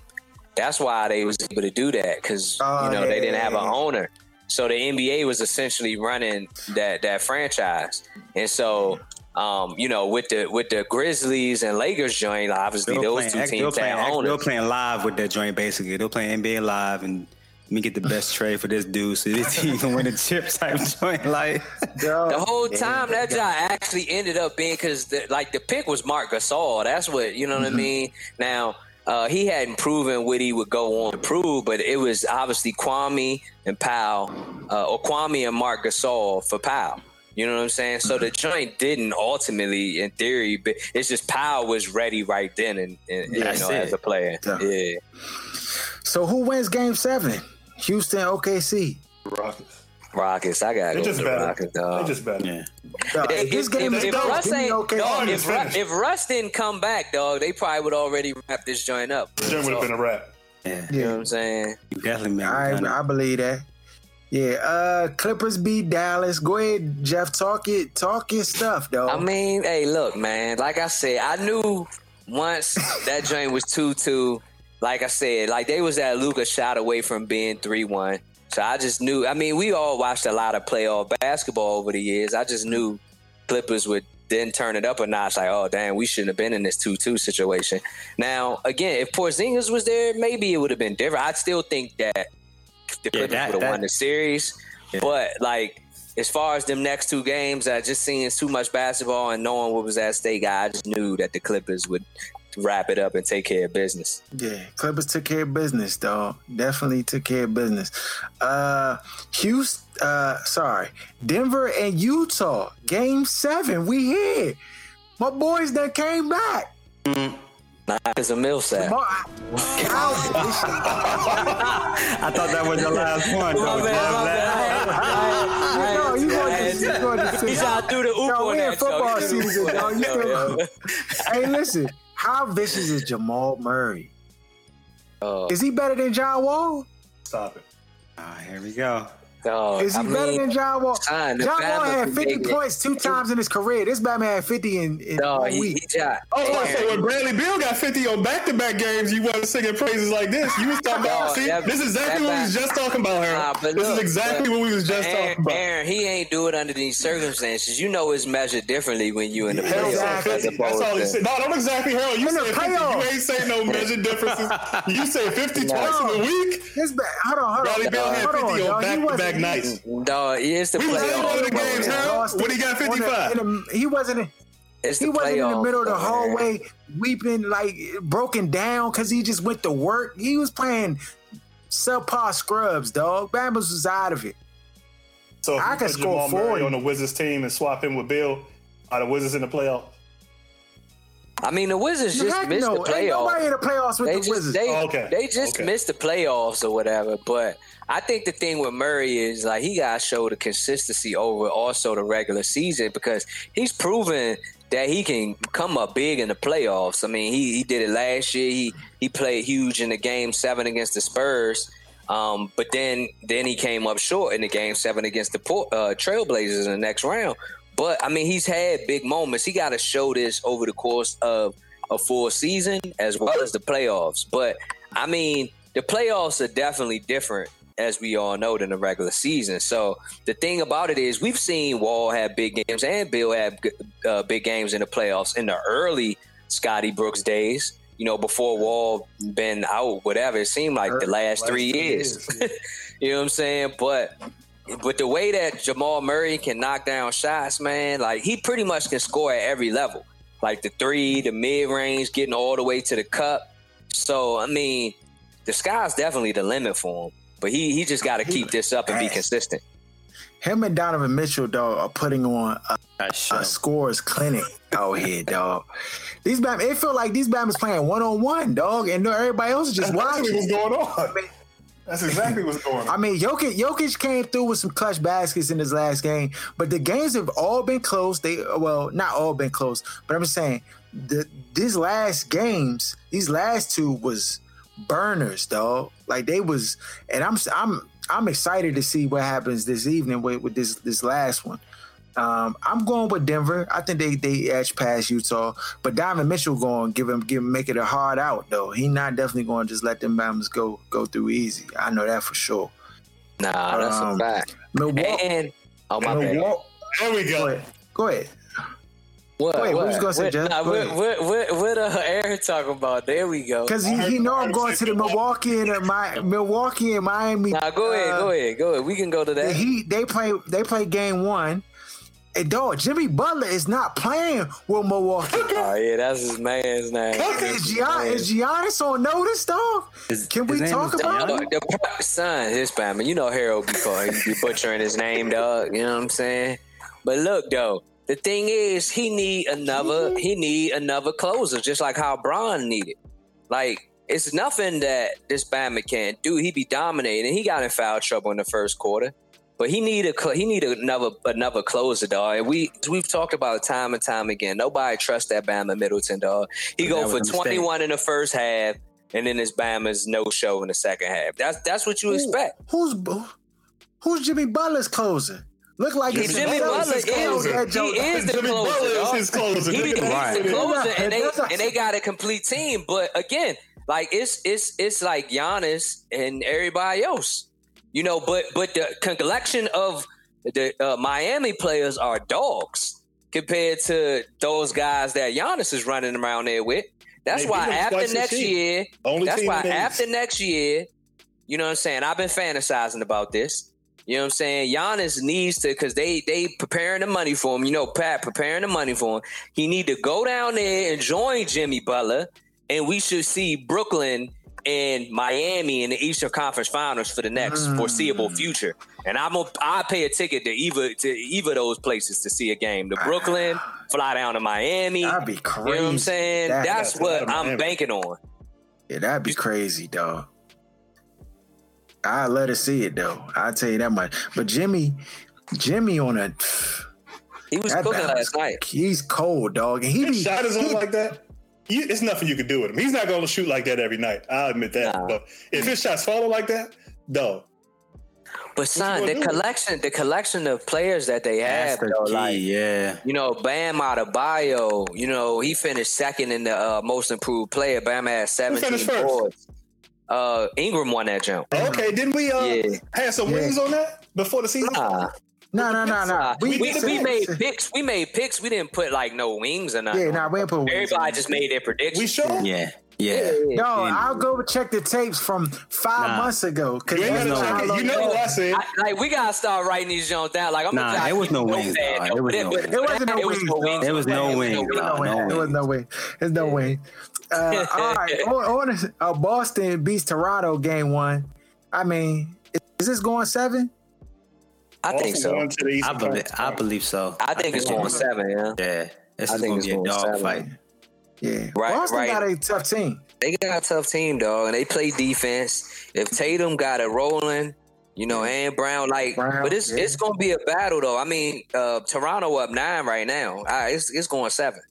That's why they was able to do that because Oh, you know they didn't have an owner. So the NBA was essentially running that that franchise, and so um, you know with the with the Grizzlies and Lakers joint, obviously They were those playing, two they were teams playing, had they were owners. playing live with that joint basically. they're playing NBA live and let me get the best trade for this dude so this team can win the chip type joint. Like Dog. The whole Yeah, time that got- job actually ended up being because like the pick was Marc Gasol. That's what you know what I mean. Now uh, he hadn't proven what he would go on to prove, but it was obviously Kwame and Pau, uh, or Kwame and Marc Gasol for Pau. You know what I'm saying? So the joint didn't ultimately, in theory, but it's just Pau was ready right then, and, and you That's know it. as a player, Yeah. yeah. So who wins game seven? Houston, OKC. Rockets. Rockets, I gotta They go just with the better. Rockets, They dog. just better. yeah. Dog, If, if this game if, if close, Russ ain't, OKC. dog, if, Ru- if Russ didn't come back, dog, they probably would already wrap this joint up. The joint would have been a wrap. Yeah. You know what I'm saying? You definitely made I, it. I believe that. Yeah, uh Clippers beat Dallas. Go ahead, Jeff. Talk it, talk your stuff, though. I mean, hey, look, man. Like I said, I knew once that joint was two two. Like I said, like they was that Luka shot away from being three one. So I just knew. I mean, we all watched a lot of playoff basketball over the years. I just knew Clippers would then turn it up a notch. Like, oh damn, we shouldn't have been in this two two situation. Now, again, if Porzingis was there, maybe it would have been different. I still think that the Clippers that- would have won the series. Yeah. But like as far as them next two games, I just seeing too much basketball and knowing what was at stake, I just knew that the Clippers would wrap it up and take care of business. Yeah, Clippers took care of business, dog. Definitely took care of business. Uh Houston, uh, sorry, Denver and Utah, game seven. We here. My boys that came back. Mm. Nah, it's a Millsap. Mar- I thought that was your last one. My though. bad, my bad. I had- I No, you I want had- to you want to He tried to do the oop Yo, on we in that football joke. season, dog. Yo, yo. Hey, listen, how vicious is Jamal Murray? Oh, Is he better than John Wall? Stop it. Ah, here we go. Dog, Is he I better mean, than John Wall? son, John Wall Bama had 50 points two times in his career. This Batman had 50 in, in Dog, one he, week. he tried. Oh, oh, so when Bradley Beal got 50 on back to back games, you wasn't singing praises like this. You was talking about, No, see, that- this is exactly what we was just talking about, Harold. Nah, but this look, is exactly but what we was just Aaron, talking about. Aaron, he ain't do it under these circumstances. You know it's measured differently when you in the Harold playoffs. said as 50. That's all he said. No, don't exactly, Harold. You In the said 50. You ain't say no measured differences. You say 50 twice in a week. This ba- hold on, hold on. Bradley Beal had hold 50 on, on dog. He back to wasn't- back he- nights. Dog, it's the We was in one the playoffs. games, bro. Harold. Lost When he got On the- 55. in the- he wasn't. In, It's he the wasn't in the middle of the man. hallway weeping like broken down because he just went to work. He was playing subpar scrubs, dog. Bambas was out of it. So if I you can put score Jamal Murray on the Wizards team and swap him with Beal, are the Wizards in the playoff? I mean, the Wizards just Heck missed no, the ain't nobody in the playoffs with They the just Wizards. they, Oh, okay. they just Okay. missed the playoffs or whatever. But I think the thing with Murray is like he got to show the consistency over also the regular season because he's proven that he can come up big in the playoffs. I mean, he, he did it last year. He he played huge in the game seven against the Spurs. Um, but then then he came up short in the game seven against the uh, Trailblazers in the next round. But I mean, he's had big moments. He got to show this over the course of a full season as well as the playoffs. But I mean, the playoffs are definitely different, as we all know, than the regular season. So the thing about it is, we've seen Wall have big games and Beal have uh, big games in the playoffs in the early Scotty Brooks days. You know, before Wall been out, whatever. It seemed like the last, three years. you know what I'm saying? But but the way that Jamal Murray can knock down shots, man, like he pretty much can score at every level. Like the three, the mid range, getting all the way to the cup. So I mean, the sky's definitely the limit for him. But he he just got to keep this up and be consistent. Him and Donovan Mitchell, dog, are putting on a, That's a scores clinic out here, dog. These Bam, it feel like these Bama's playing one on one, dog, and everybody else is just watching. what's going on. That's exactly what's going on. I mean, Jokic, Jokic came through with some clutch baskets in his last game, but the games have all been close. They well, not all been close, but I'm just saying the these last games, these last two was burners, dog. Like they was, and I'm I'm I'm excited to see what happens this evening with, with this this last one. Um, I'm going with Denver. I think they they edge past Utah, but Donovan Mitchell going give him give him make it a hard out though. He not definitely going to just let them Bama's go go through easy. I know that for sure. Nah, that's Um, a fact. Milwaukee. And oh my bad. Milwaukee. There we Go go. ahead. Go ahead. What? Wait, what what was gonna say, what, Jeff? Nah, Go what, what, what, what, uh, Aaron talking about? There we go. Because he, he know I I'm going to the Milwaukee. Milwaukee and uh, my Milwaukee and Miami. Nah, go ahead, uh, go ahead, go ahead. We can go to The that. Heat they play they play game one. And dog, Jimmy Butler is not playing with Milwaukee. Oh yeah, that's his man's name. Is, Gian, is Giannis on notice, dog? His- Can we talk about it? The pro- son, his family. You know Harold be calling, he be butchering his name, dog. You know what I'm saying? But look, though, the thing is, he need another. Mm-hmm. He need another closer, just like how Bron needed. Like it's nothing that this Bama can't do. He be dominating. He got in foul trouble in the first quarter. But he need a he need another another closer, dog. And we we've talked about it time and time again. Nobody trusts that Bama Middleton, dog. He go for twenty one in the first half, and then his Bama's no show in the second half. That's that's what you expect. Who's who's Jimmy Butler's closer? Look like He, it's Jimmy himself. Butler is, He's closing that he is the Jimmy closer. Is dog. his closer. He, he's Right. the closer, and they and they got a complete team. But again, like it's it's it's like Giannis and everybody else, you know. But but the collection of the uh, Miami players are dogs compared to those guys that Giannis is running around there with. That's why after next year. Only that's why after next year, you know what I'm saying? I've been fantasizing about this. You know what I'm saying? Giannis needs to because they they preparing the money for him. You know, Pat preparing the money for him. He need to go down there and join Jimmy Butler and we should see Brooklyn and Miami in the Eastern Conference Finals for the next Mm. foreseeable future. And I'm gonna I pay a ticket to either to either those places to see a game. To Brooklyn, fly down to Miami. That'd be You crazy. know what I'm saying? That- That's that's what I'm Miami. banking on. yeah, that'd be crazy, dog. I'd let her see it though. I'll tell you that much. But Jimmy, Jimmy on a He was that cooking last night. He's cold, dog, and he His be shot is on he- like that. You, it's nothing you can do with him. He's not going to shoot like that every night. I'll admit that. Nah. But if his shots follow like that, no. But son, the collection, the collection of players that they That's have, the though, key. like yeah. you know, Bam Adebayo, you know, he finished second in the uh, most improved player. Bam had 17 finished first? boards. Uh, Ingram won that jump. Okay, didn't we uh, Yeah. have some Yeah. wings on that before the season? Nah, no, no, no, no. nah. We, we, made picks. We made picks. We didn't put like no wings or nothing. Yeah, nah, we ain't put wings Everybody just made their predictions. We sure? Yeah. Yeah. No, I'll go check the tapes from five Nah. months ago. Cause You ain't that's gotta no how check it. You know what I said. I, like we gotta start writing these joints down. Like I'm Nah, gonna it was no wings, bad, dog. though. It was But no wings. It wasn't no it was wings, no wings. It was no It wings, no. No way. There was no way. There's no way. Uh, all right. On, on uh, Boston beats Toronto game one. I mean, is this going seven? I think so. going to the Eastern I believe, Conference. I believe so. I think it's going seven. Yeah, Yeah. This I is think going it's to be a dog seven. fight. Yeah. Right, Boston right. got a tough team. they got a tough team, dog, and they play defense. If Tatum got it rolling, you know, and Brown, like, Brown, but it's yeah. it's gonna be a battle, though. I mean, uh, Toronto up nine right now. Uh, it's it's going seven.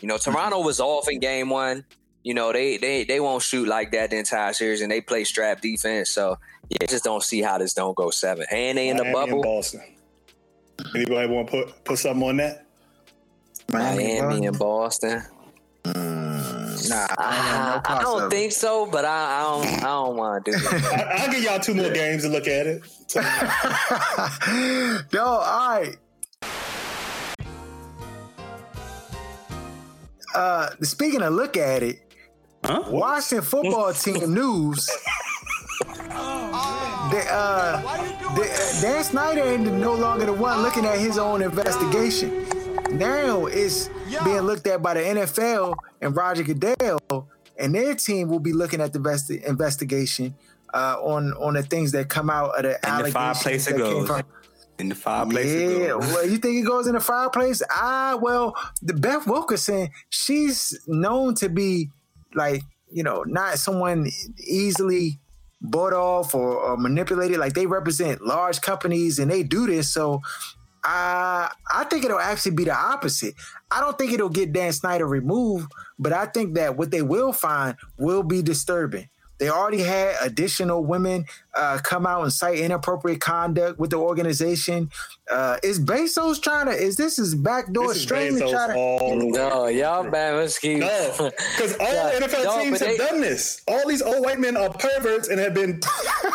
You know, Toronto was off in game one. You know, they they they won't shoot like that the entire series, and they play strap defense. So yeah, just don't see how this don't go seven. And they in the Miami and bubble. Boston. Anybody want to put put something on that? Miami and Boston. Nah, I, I don't think so, but I, I don't I don't want to do that. I, I'll give y'all two more games to look at it. Yo, all right. Uh, speaking of look at it, Huh? Washington football team news. They, uh, they- Dan Snyder ain't no longer the one looking at his own investigation. Now it's being looked at by the NFL and Roger Goodell, and their team will be looking at the investi- investigation uh, on on the things that come out of the In the fireplace it that goes. from- In the fireplace it yeah, goes. well, you think it goes in the fireplace? Ah, well, the Beth Wilkinson, she's known to be like, you know, not someone easily bought off or, or manipulated. Like they represent large companies and they do this. So I I think it'll actually be the opposite. I don't think it'll get Dan Snyder removed, but I think that what they will find will be disturbing. They already had additional women uh, come out and cite inappropriate conduct with the organization. Uh, is Bezos trying to? Is this his backdoor This is string to Bezos try to? all No, y'all bad. Let's keep. No, because all Yeah, NFL no, teams have they- done this. All these old white men are perverts and have been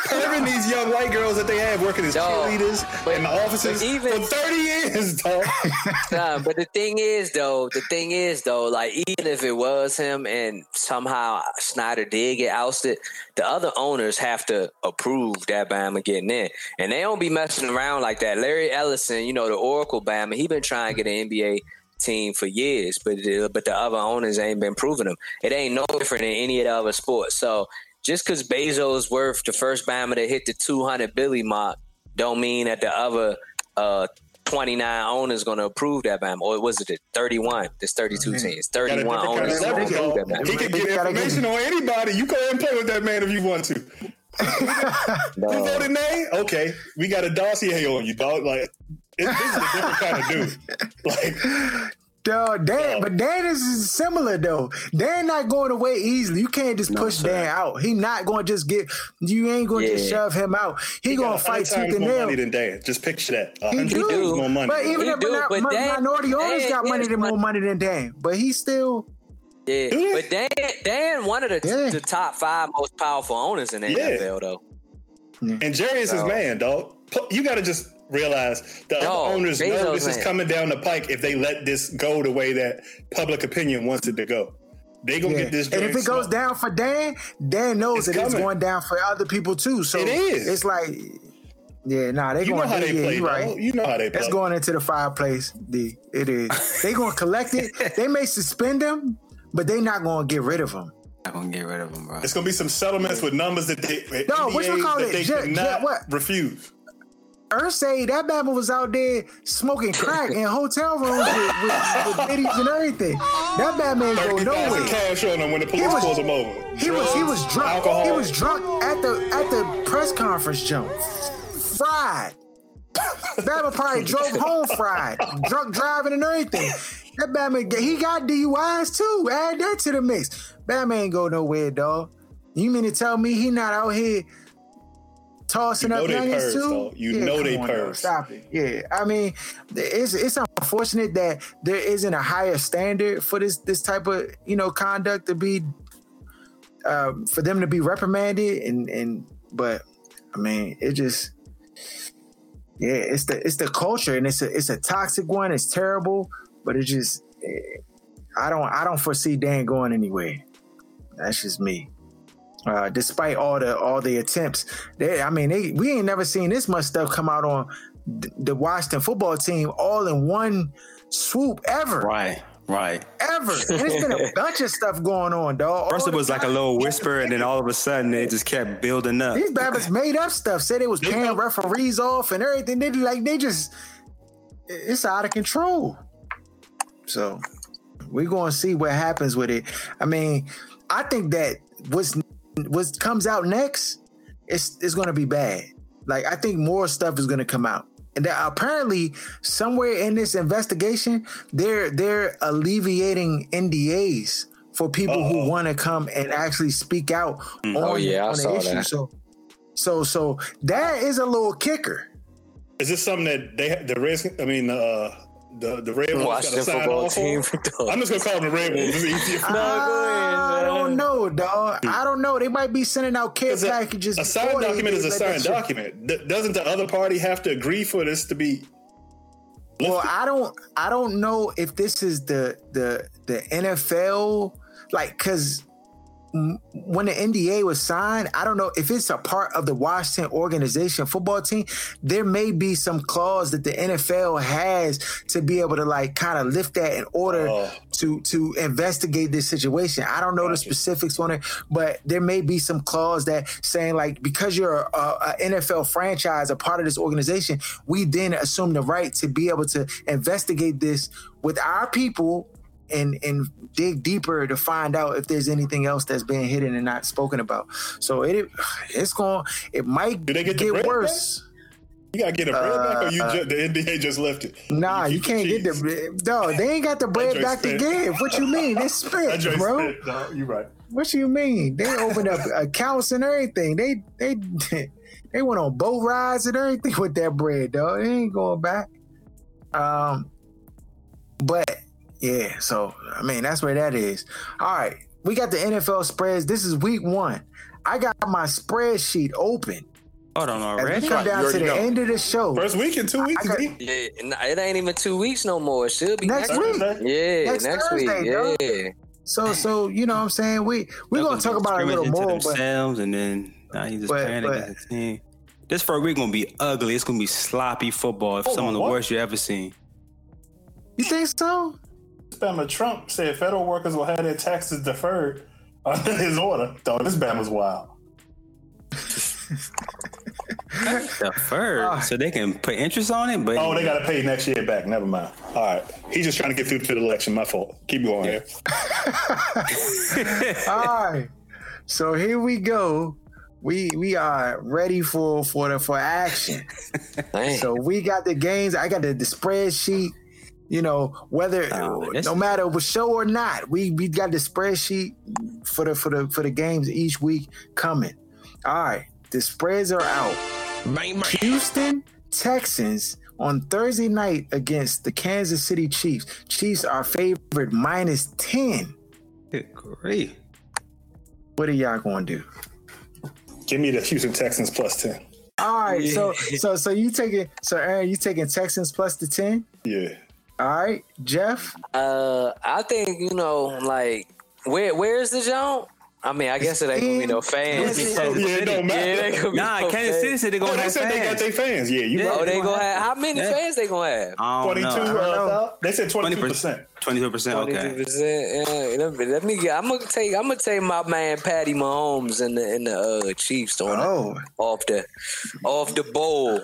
perverting these young white girls that they have working as Dog, cheerleaders but- in the offices even- for 30 years, dog. Nah, but the thing is, though, the thing is, though, like even if it was him and somehow Snyder did get ousted, the other owners have to approve that Bama getting in, and they don't be messing around like that. Larry Ellison, you know, the Oracle Bama, he been trying to get an NBA team for years, but the, but the other owners ain't been proving them. It ain't no different in any of the other sports. So just because Bezos worth the first Bama to hit the 200 Billy mark, don't mean that the other uh, 29 owners going to approve that Bama. Or was it the 31? There's 32 teams. 31 owners of gonna leverage, approve dog. that Bama. He can get get- information on anybody. You go ahead and play with that man if you want to. Who No. voted nay? Okay, we got a dossier on you, dog. Like, it, this is a different kind of dude. Like, Yo, Dan, Yeah. but Dan is similar though. Dan not going away easily. You can't just push sir. Dan out. He not going to just get. You ain't going to just shove him out. He, got going to fight hundred tooth and more nail. money than Dan. Just picture that. He do. more money. But even He if do, minor- but Dan- minority owners Dan got money is than more money. money than Dan, but he still. Yeah, but Dan, Dan, one of the, Yeah. the top five most powerful owners in the Yeah. NFL, though. Mm. And Jerry is his man, dog. You got to just realize the No, other owners know Bezos this is coming down the pike if they let this go the way that public opinion wants it to go. They gonna Yeah. get this. And if joint it goes smoked. down for Dan, Dan knows It's that it's going down for other people too. So It is. It's like, yeah, nah, they you know going. how they yeah, play, you right. You know how they play. That's going into the fireplace. D. It is. They gonna collect it. They may suspend him, but they're not gonna get rid of him. not gonna get rid of him, bro. It's gonna be some settlements with numbers that they No, what you call it? they Jet- cannot jet what? refuse. Irsay, that man was out there smoking crack in hotel rooms with, with, with ladies and everything. That Batman go Thirty thousand nowhere. cash on him when the police was- pulled him over. He was he was drunk. Alcohol. He was drunk at the at the press conference jump. Fried. Batman probably drove home fried, drunk driving and everything. That Batman, he got DUIs too. Add that to the mix. Batman ain't go nowhere, dog. You mean to tell me he not out here tossing You know up youngins too? though. You know they purse. Stop it. Yeah, I mean, it's it's unfortunate that there isn't a higher standard for this this type of you know conduct to be um, for them to be reprimanded and and but I mean it just yeah it's the it's the culture and it's a it's a toxic one it's terrible but it just eh, I don't I don't foresee Dan going anywhere that's just me uh, despite all the all the attempts they I mean they we ain't never seen this much stuff come out on th- the Washington football team all in one swoop ever Right, right. ever and it's been a bunch of stuff going on dog First, All it was like a little whisper, and then all of a sudden, it just kept building up. These Babbitt's made up stuff. Said it was paying referees off and everything. They like they just it's out of control. So we're gonna see what happens with it. I mean, I think that what's what comes out next is is gonna be bad. Like I think more stuff is gonna come out. And that apparently somewhere in this investigation, they're they're alleviating NDAs for people who Uh-oh. want to come and actually speak out on, Oh, yeah, I on the saw issue. that. So so so that is a little kicker. Is this something that they the risk? I mean, uh, the the Red Wolves got Washington to sign football off team. I'm just gonna call them the Red Wolves. It's easier. for me. I don't know, dog. I don't know. They might be sending out care a- packages. A signed document is a signed document. D- doesn't the other party have to agree for this to be? Well, I don't. I don't know if this is the the the NFL like because when the NDA was signed, I don't know if it's a part of the Washington organization football team. There may be some clause that the NFL has to be able to like kind of lift that in order Oh. to to investigate this situation. I don't know the specifics on it, but there may be some clause that saying like because you're a, a NFL franchise, a part of this organization, we then assume the right to be able to investigate this with our people and and dig deeper to find out if there's anything else that's being hidden and not spoken about. So it it's going it might Do they get get bread worse. You gotta get a bread back, or you Uh, ju- the NBA just left it. Nah, you, keep can't get cheese. the no. They ain't got the bread joint back to give. What you mean? They That spent, joint bro. spent, dog. You right. What you mean? They opened up accounts and everything. They they they went on boat rides and everything with that bread, dog. They ain't going back. Um, but yeah. So I mean, that's where that is. All right, we got the NFL spreads. This is week one. I got my spreadsheet open. Hold on As already. we come down to the know. end of the show. First week in two weeks. Got- Yeah, it ain't even two weeks no more. It should be Next next, week. Thursday? Yeah, Next next, Thursday, week. dog. Yeah. So so you know what I'm saying we we're gonna talk about it a little Scrimmage into more, but themselves, and then now he's just but- playing but- against the team. This first week gonna be ugly. It's gonna be sloppy football. Hold oh, some of the worst you ever seen. you think so? Bama Trump said federal workers will have their taxes deferred under his order. Dog, this Bama's wild. The first, Ah. so they can put interest on it. But Oh, they got to pay next year back. Never mind. All right. He's just trying to get through to the election. My fault. Keep going here. All right. So here we go. We we are ready for for the for action. Dang. So we got the games. I got the, the spreadsheet. You know whether Oh, no matter what show or not, we we got the spreadsheet for the for the for the games each week coming. All right, the spreads are out. Houston Texans on Thursday night against the Kansas City Chiefs. Chiefs are favored minus ten. Good grief. What are y'all going to do? Give me the Houston Texans plus 10. All right, so so so you taking so Aaron, you taking Texans plus the ten? Yeah. All right, Jeff. Uh, I think you know, like, where where is the jump? I mean, I guess it ain't gonna be no fans. Kansas Yeah, it don't Yeah, it matter. ain't Nah, no Kansas fans. City said they're Oh, gonna they have said they got their fans. Yeah, you Yeah. right. Oh, they gonna have how many Yeah. fans they gonna have? 22. Uh, they said 22 20 percent. Twenty-two percent. Okay. Twenty-two percent. Let me, let me get. I'm gonna take. I'm gonna take my man Patty Mahomes and the and the uh, Chiefs on Oh, off the off the bowl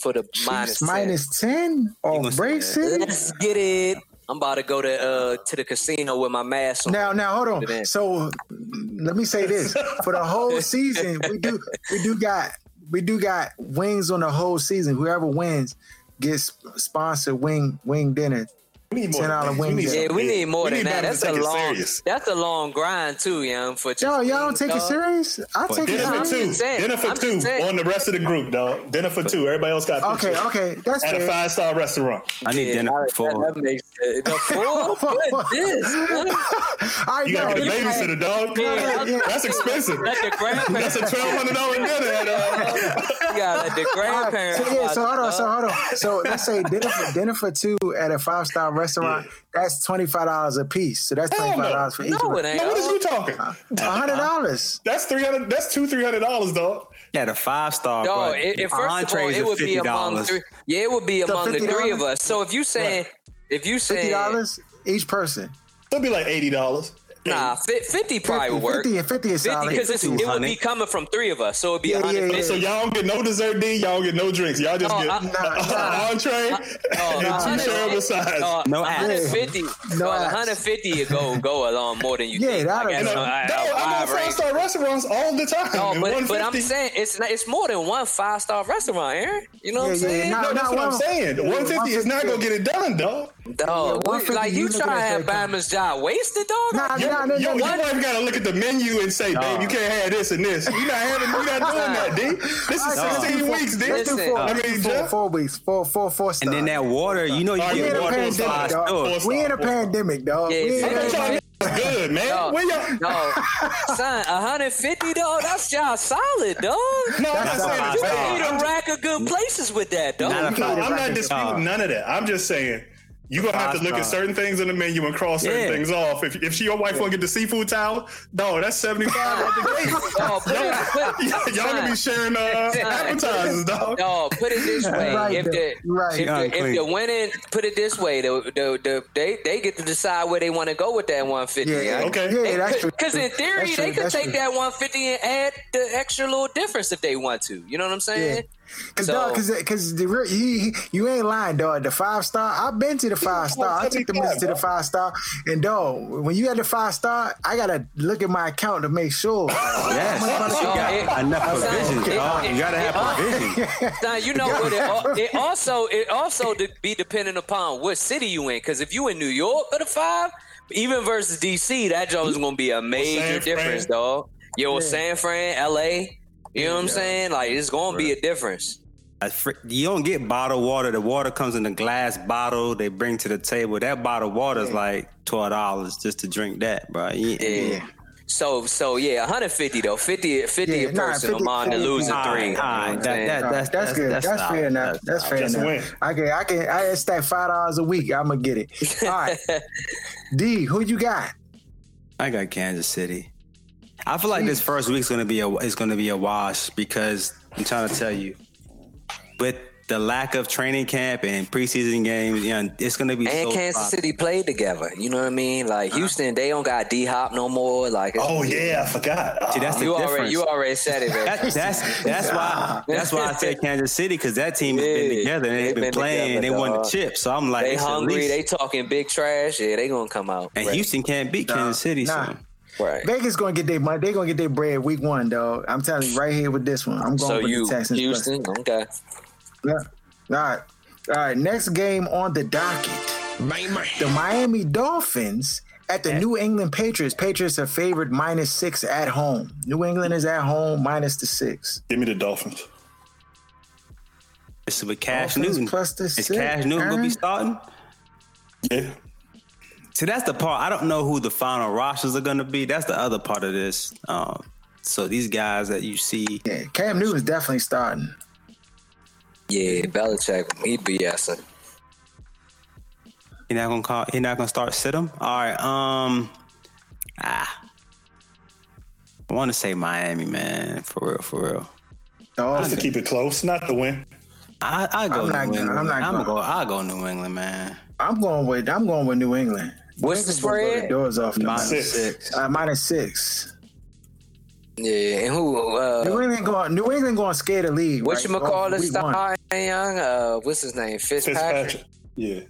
for the Chiefs 10. minus ten gonna on say Break. City. Let's get it. I'm about to go to uh to the casino with my mask on. Now, now, hold Put it in. on. So, let me say this: for the whole season, we do, we do got, we do got wings on the whole season. Whoever wins gets sponsored wing wing dinner. We need more. $10 than that. wings. Yeah, yeah, we need more We than that. That's a long. serious. That's a long grind too, young. For just Yo, y'all don't wings, take it serious. I take it Dinner I'm for serious. two. saying. Dinner for I'm two on the rest of the group, dog. Dinner for two. Everybody else got Okay, okay, that's At a five star restaurant. I need Yeah, dinner for four. That, that makes it. The four? What this? What? All right, You gotta get a you can't- babysitter, dog. Yeah, yeah. That's expensive. Let the That's a twelve hundred dollar dinner. At, uh, You gotta let the All right, grandparents. so yeah, so hold on, so hold on. So let's say dinner for dinner for two at a five star restaurant. That's twenty five dollars a piece. So that's Hell twenty no. five dollars for each. No, it ain't. no, what is you talking? hundred dollars. That's three hundred. That's two three hundred dollars, dog. Yeah, the five star. No, it, it, first of all, Entrees it are would be among three. Yeah, it would be among the three of us. So if you saying, if you say fifty dollars each person. It'll be like eighty dollars. nah, fi- fifty probably would work. Fifty and fifty is Fifty solid. because it would be coming from three of us, so it'd be Yeah, hundred yeah, yeah. So y'all don't get no dessert D. Y'all don't get no drinks. Y'all just No, get I- Nah, nah. entree no, and nah, two nah. shareable sides. No 150. No No, apps. 150 go go a long more than you Yeah, think. that'll Like, be- at no, a- at a no, I'm wide on five star restaurants all the time. No, but, but I'm saying it's not, it's more than one five star restaurant, Aaron. You know what I'm Yeah, yeah, saying? No, that's what I'm saying. yeah, 150 is not gonna get it done, dog. Dog, Yeah, what- 150, like you you trying to have Bama's job wasted, dog? Nah, Your, nah, nah, your, nah, your nah. wife gotta look at the menu and say, "Babe, you can't have this and this." You're not having. You're not doing that, D. This is Nah. 16 weeks, D. Let's do Listen, four. I mean, do four, four weeks. Four, four, four stars. And then that water, you know, you get water water pandemic, five dog. stores. We in a pandemic, dog. Yeah, We in a pandemic. niggas good, man. No, Where y'all? no, son, 150 dog. That's y'all solid, dog. No, I'm not saying You five-star. bad. need a rack of good places with that, dog. No, I'm not disputing none of that. I'm just saying you're gonna have to look at certain things in the menu and cross certain Yeah. things off. If if she, your wife want to get the seafood towel, no, that's 75 at the gate. Dog, put it, put, Y'all, y'all gonna be sharing uh, appetizers, dog. No, put it this way: Right, if the right. if, the, if the winning, put it this way: the, the, the they they get to decide where they want to go with that 150. Yeah, yeah, Okay. Yeah, that's true. Because in theory, That's they true, could take true. that 150 and add the extra little difference if they want to. You know what I'm saying? Cause So- dog, cause, cause the real, you, you ain't lying, dog. The five star, I've been to the five star. I took the missus to the five star, and dog, when you at the five star, I gotta look at my account to make sure. Yes, you oh, got it- enough provisions, it- dog. You gotta it- have provision. Now you know what it, it also it also de- be dependent upon what city you in. Because if you in New York for the five, even versus DC, that job is going to be a major difference, Fran. dog. Yo, San Fran, LA. You know what I'm saying? Like it's going to be a difference. Fr- You don't get bottled water. The water comes in a glass bottle. They bring to the table. That bottled water is like twelve dollars just to drink that, bro. You- Yeah. So so yeah, 150 though, 50 50 Yeah, a nah, person 50 among the 50. losing All three. right, You know all what right. I'm That, that, that's, That's, good. That's, solid. fair enough. That's fair Just enough. win. I can, I can, I stack five dollars a week. I'm gonna get it. All right, D, who you got? I got Kansas City. I feel like this first week's gonna be a is gonna be a wash because I'm trying to tell you, with the lack of training camp and preseason games, you know, it's gonna be and so Kansas sloppy. City played together. You know what I mean? Like uh-huh. Houston, they don't got D Hop no more. Like it's- Oh yeah, I forgot. See, that's the you difference. already you already said it. That, that's that's why that's why I said Kansas City because that team has been together and they've they've been, been playing. together, they won the chip, so I'm like, they hungry. least- They talking big trash. Yeah, they gonna come out. and right. Houston can't beat Kansas City. nah. So right. Vegas gonna get their money. They gonna get their bread week one, dog. I'm telling you right here with this one. I'm going So with you the Texans. plus. Houston, okay. Yeah. All right. All right. Next game on the docket. The Miami Dolphins at the New England Patriots. Patriots are favored minus six at home. New England is at home minus the six. Give me the Dolphins. it's with Cam Dolphins Newton. plus the Is six, Cam Newton gonna be starting? Yeah. See, that's the part. I don't know who the final rosters are gonna be. That's the other part of this. Um, so these guys that you see, Yeah, Cam Newton's definitely starting. Yeah, Belichick, he BSing. you're not gonna call. You're not gonna start sit them. All right. Um. Ah. I want to say Miami, man. For real, for real. Just to keep it close, not to win. I I go I'm New not gonna- England. I'm not I'm gonna gonna- go. I go New England, man. I'm going with I'm going with New England. What's the New England's spread? the Doors off Minus Six. six. Uh, minus six. Yeah, and who? Uh, New England going. New England going to scare the league. what right? you call this week one. star young? Uh, what's his name? Fitzpatrick. Fitzpatrick. Yeah.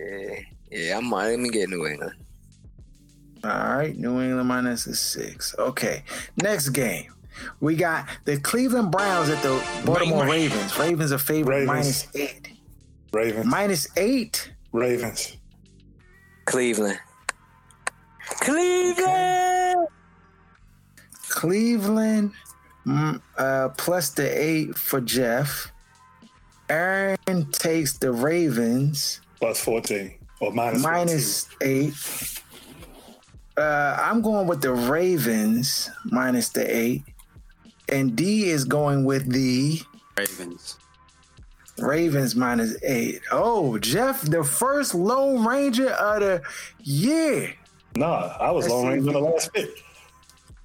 Yeah, yeah. I'm. Let me get New England. All right, New England minus the six. Okay, next game. We got the Cleveland Browns at the Baltimore Ravens. Ravens are favorite Ravens. minus eight. Ravens. Minus eight. Ravens. Cleveland. Cleveland. Cleveland mm, uh, plus the eight for Jeff. Aaron takes the Ravens Plus 14. Or minus minus eight. Uh, I'm going with the Ravens minus the eight. And D is going with the Ravens. Ravens minus eight. Oh, Jeff, the first Lone Ranger of the year. Nah, I was Let's long in the last pick.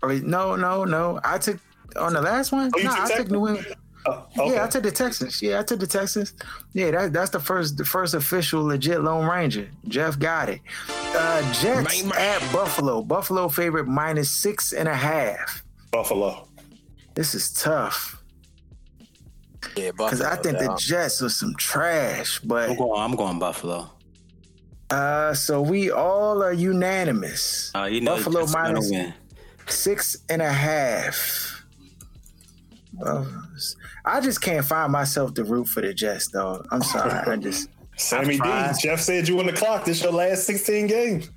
Or, no, no, no. I took on the last one. Oh, no, took I took New England. Oh, okay. Yeah, I took the Texans. Yeah, I took the Texans. Yeah, that, that's the first the first official legit Lone Ranger. Jeff got it. Uh, Jets at Buffalo. Buffalo favorite minus six and a half. Buffalo. This is tough Yeah, because I think the. Jets are some trash. But I'm But going. I'm going Buffalo. uh, so we all are unanimous. Uh, you know, Buffalo Jets are gonna minus win. six and a half. Well, I just can't find myself to root for the Jets, though. I'm sorry. I just. Sammy D. Jeff said you on the clock. This your last 16 games.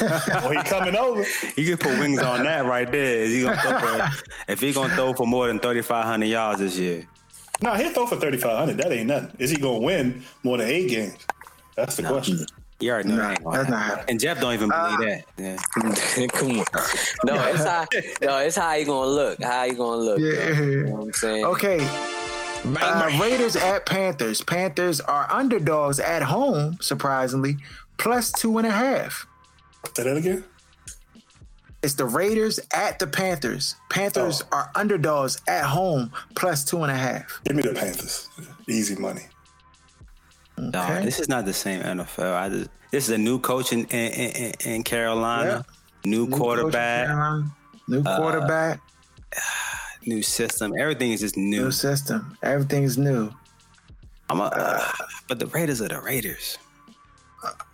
Well, he coming over. You can put wings on that right there. he gonna throw for, if he gonna throw for more than 3,500 yards this year, No, he'll throw for 3,500. That ain't nothing. Is he going to win more than eight games? That's the question. you already know Nah, that that's not happening. And Jeff don't even believe Uh, that. Yeah. Come on. No, it's how. No, it's how you gonna look. How you gonna look? Yeah. You know what I'm saying? Okay. Uh, Raiders at Panthers. Panthers are underdogs at home, surprisingly, plus two and a half. Say that again? It's the Raiders at the Panthers. Panthers Oh. are underdogs at home, plus two and a half. Give me the Panthers. Easy money. No, Okay. this is not the same NFL. I just this is a new coach in in, in, in Carolina, new, New coach in quarterback, Carolina, New Uh, quarterback, new system. Everything is just new. new system. Everything's new. I'm a, uh, but the Raiders are the Raiders.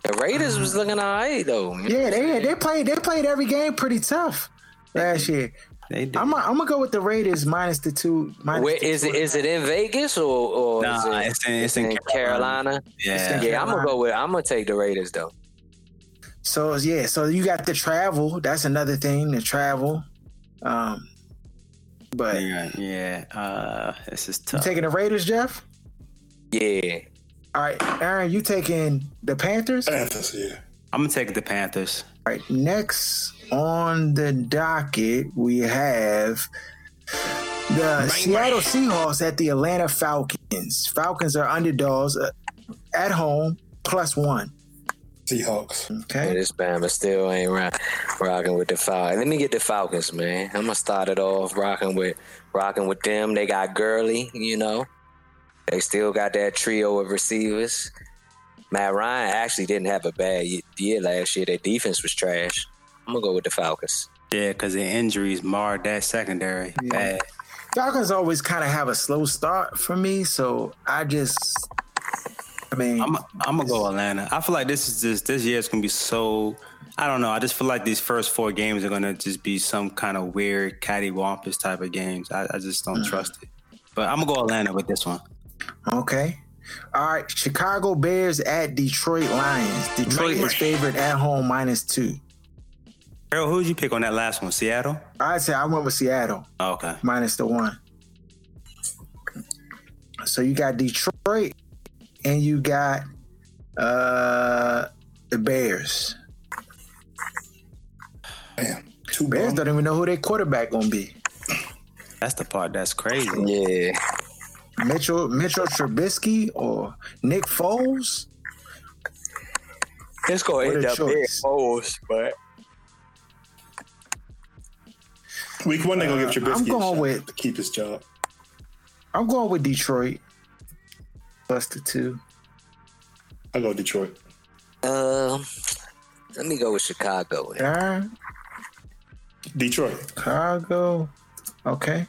The Raiders was looking all right though. Yeah, they they played they played every game pretty tough last year. They did. I'm gonna I'm gonna go with the Raiders minus the two. Minus Where the is two it? Is it in Vegas or or Nah, is it, it's in- it's in Carolina? yeah. Yeah, I'm gonna go with. I'm gonna take the Raiders though. So yeah, so you got the travel. That's another thing, the travel. Um, but Yeah, yeah. Uh, this is tough. taking the Raiders, Jeff? Yeah. All right, Aaron, you taking the Panthers? Panthers, yeah. I'm gonna take the Panthers. All right, next on the docket we have the Seattle Seahawks at the Atlanta Falcons. Falcons are underdogs uh, at home, plus one. Seahawks. Yeah, Okay, this Bama still ain't rock, rocking with the Falcons. Let me get the Falcons, man. I'm gonna start it off rocking with rocking with them. They got Gurley, you know. They still got that trio of receivers. Matt Ryan actually didn't have a bad ye- year last year. Their defense was trash. I'm gonna go with the Falcons. Yeah, because the injuries marred that secondary. Bad. Falcons always kind of have a slow start for me, so I just, I mean, I'm I'm gonna go Atlanta. I feel like this is just this year is gonna be so. I don't know. I just feel like these first four games are gonna just be some kind of weird cattywampus type of games. I, I just don't mm. trust it. But I'm gonna go Atlanta with this one. Okay. All right. Chicago Bears at Detroit Lions. Detroit is favored at home minus two. Harold, who'd you pick on that last one? Seattle. I'd say I went with Seattle Oh, okay. minus the one. So you got Detroit and you got uh the Bears. Damn. Two Bears bums. don't even know who their quarterback gonna be. That's the part that's crazy. Yeah. Mitchell Mitchell Trubisky or Nick Foles. It's gonna What end up being choice. Foles, but Week one, they're gonna give Trubisky I'm a going shot with- to keep his job. I'm going with Detroit. Plus the two. I go Detroit. Um, let me go with Chicago. Aaron, Detroit. Chicago. Okay.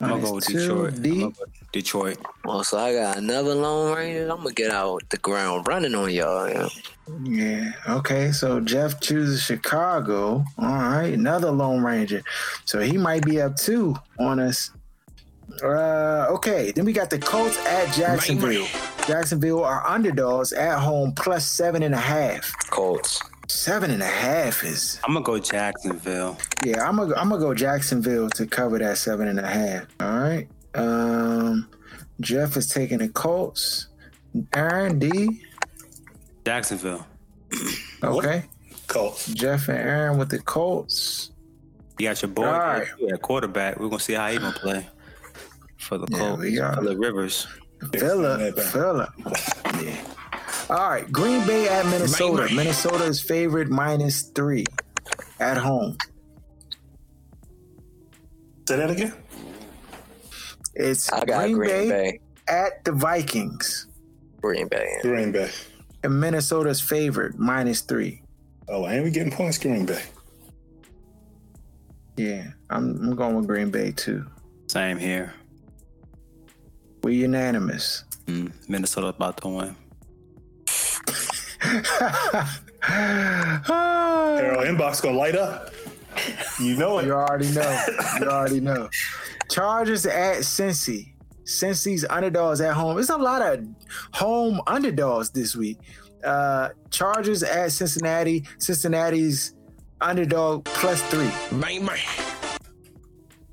I'm gonna go with Detroit. D. I'm go with Detroit. Well, so I got another Lone Ranger. I'm gonna get out the ground running on y'all. Yeah. Yeah. Okay. So Jeff chooses Chicago. All right. Another Lone Ranger. So he might be up two on us. Uh, okay. Then we got the Colts at Jacksonville. Jacksonville are underdogs at home plus seven and a half. Colts. Seven and a half is I'm gonna go Jacksonville. yeah. I'm gonna I'm gonna go Jacksonville to cover that seven and a half. All right. Um, Jeff is taking the Colts. Aaron D. Jacksonville. Okay. Colts. Jeff and Aaron with the Colts. You got your boy All right. at quarterback. We're gonna see how he gonna play for the Yeah, Colts. we got- Philip Rivers. Philip, Philip. Yeah. All right, Green Bay at Minnesota. Minnesota is favorite minus three at home. Say that again. It's I got Green, Green, Bay, Bay. at the Vikings. Green Bay. Green Bay. And Minnesota's favorite minus three. Oh, and we getting points? Green Bay. Yeah, I'm, I'm going with Green Bay too. Same here. We're unanimous. Mm, Minnesota about to win. Harold inbox gonna light up. You know it. You already know. You already know. Chargers at Cincy. Cincy's underdogs at home. There's a lot of home underdogs this week. Uh, Chargers at Cincinnati. Cincinnati's underdog plus three.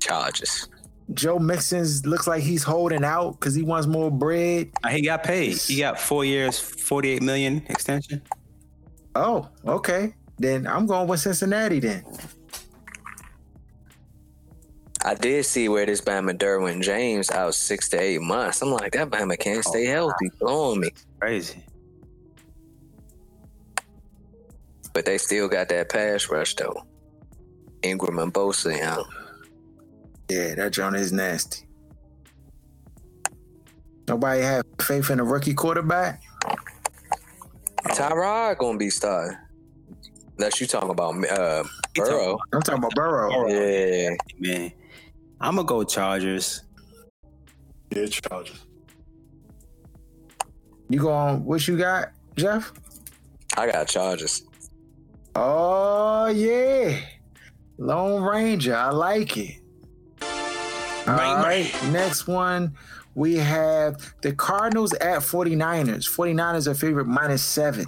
Chargers. Joe Mixon's looks like he's holding out because he wants more bread. Uh, He got paid. He got four years, forty-eight million extension. Oh, okay. Then I'm going with Cincinnati then. I did see where this Bama Derwin James out six to eight months. I'm like, that Bama can't stay healthy. Blowing me. Crazy. But they still got that pass rush though. Ingram and Bosa, you know. Yeah, that joint is nasty. Nobody have faith in a rookie quarterback. Tyrod gonna be starting. Unless you talking about uh, He Burrow. I'm talking about Burrow. Yeah. Man, I'm gonna go Chargers. Yeah, Chargers. You going? What you got, Jeff? I got Chargers. Oh yeah, Lone Ranger. I like it. All right, uh, next one we have the Cardinals at 49ers. 49ers are favorite minus seven.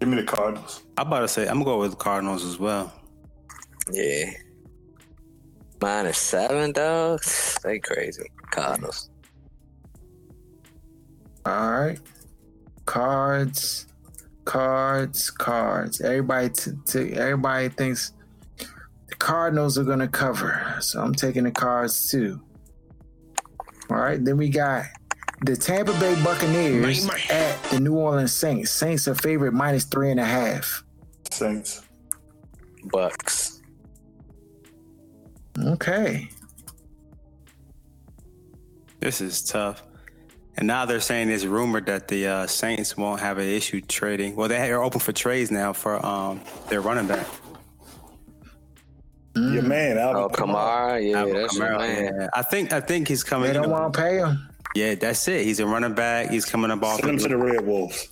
Give me the Cardinals. I'm about to say I'm gonna go with the Cardinals as well. Yeah. Minus seven, dog. They crazy. Cardinals. All right, cards, cards, cards. Everybody, t- t- everybody thinks the Cardinals are gonna cover, so I'm taking the cards too. All right, then we got the Tampa Bay Buccaneers at the New Orleans Saints. Saints are favorite minus three and a half. Saints. Bucks. Okay. This is tough. And now they're saying it's rumored that the uh, Saints won't have an issue trading. Well, they are open for trades now for um, their running back. Your man, Alvin Oh, Kamara. Yeah, Alvin that's your Kamara, man. yeah. I think I think he's coming. They don't want to pay him. yeah, that's it. He's a running back. He's coming up off. Send them to the Red Wolves.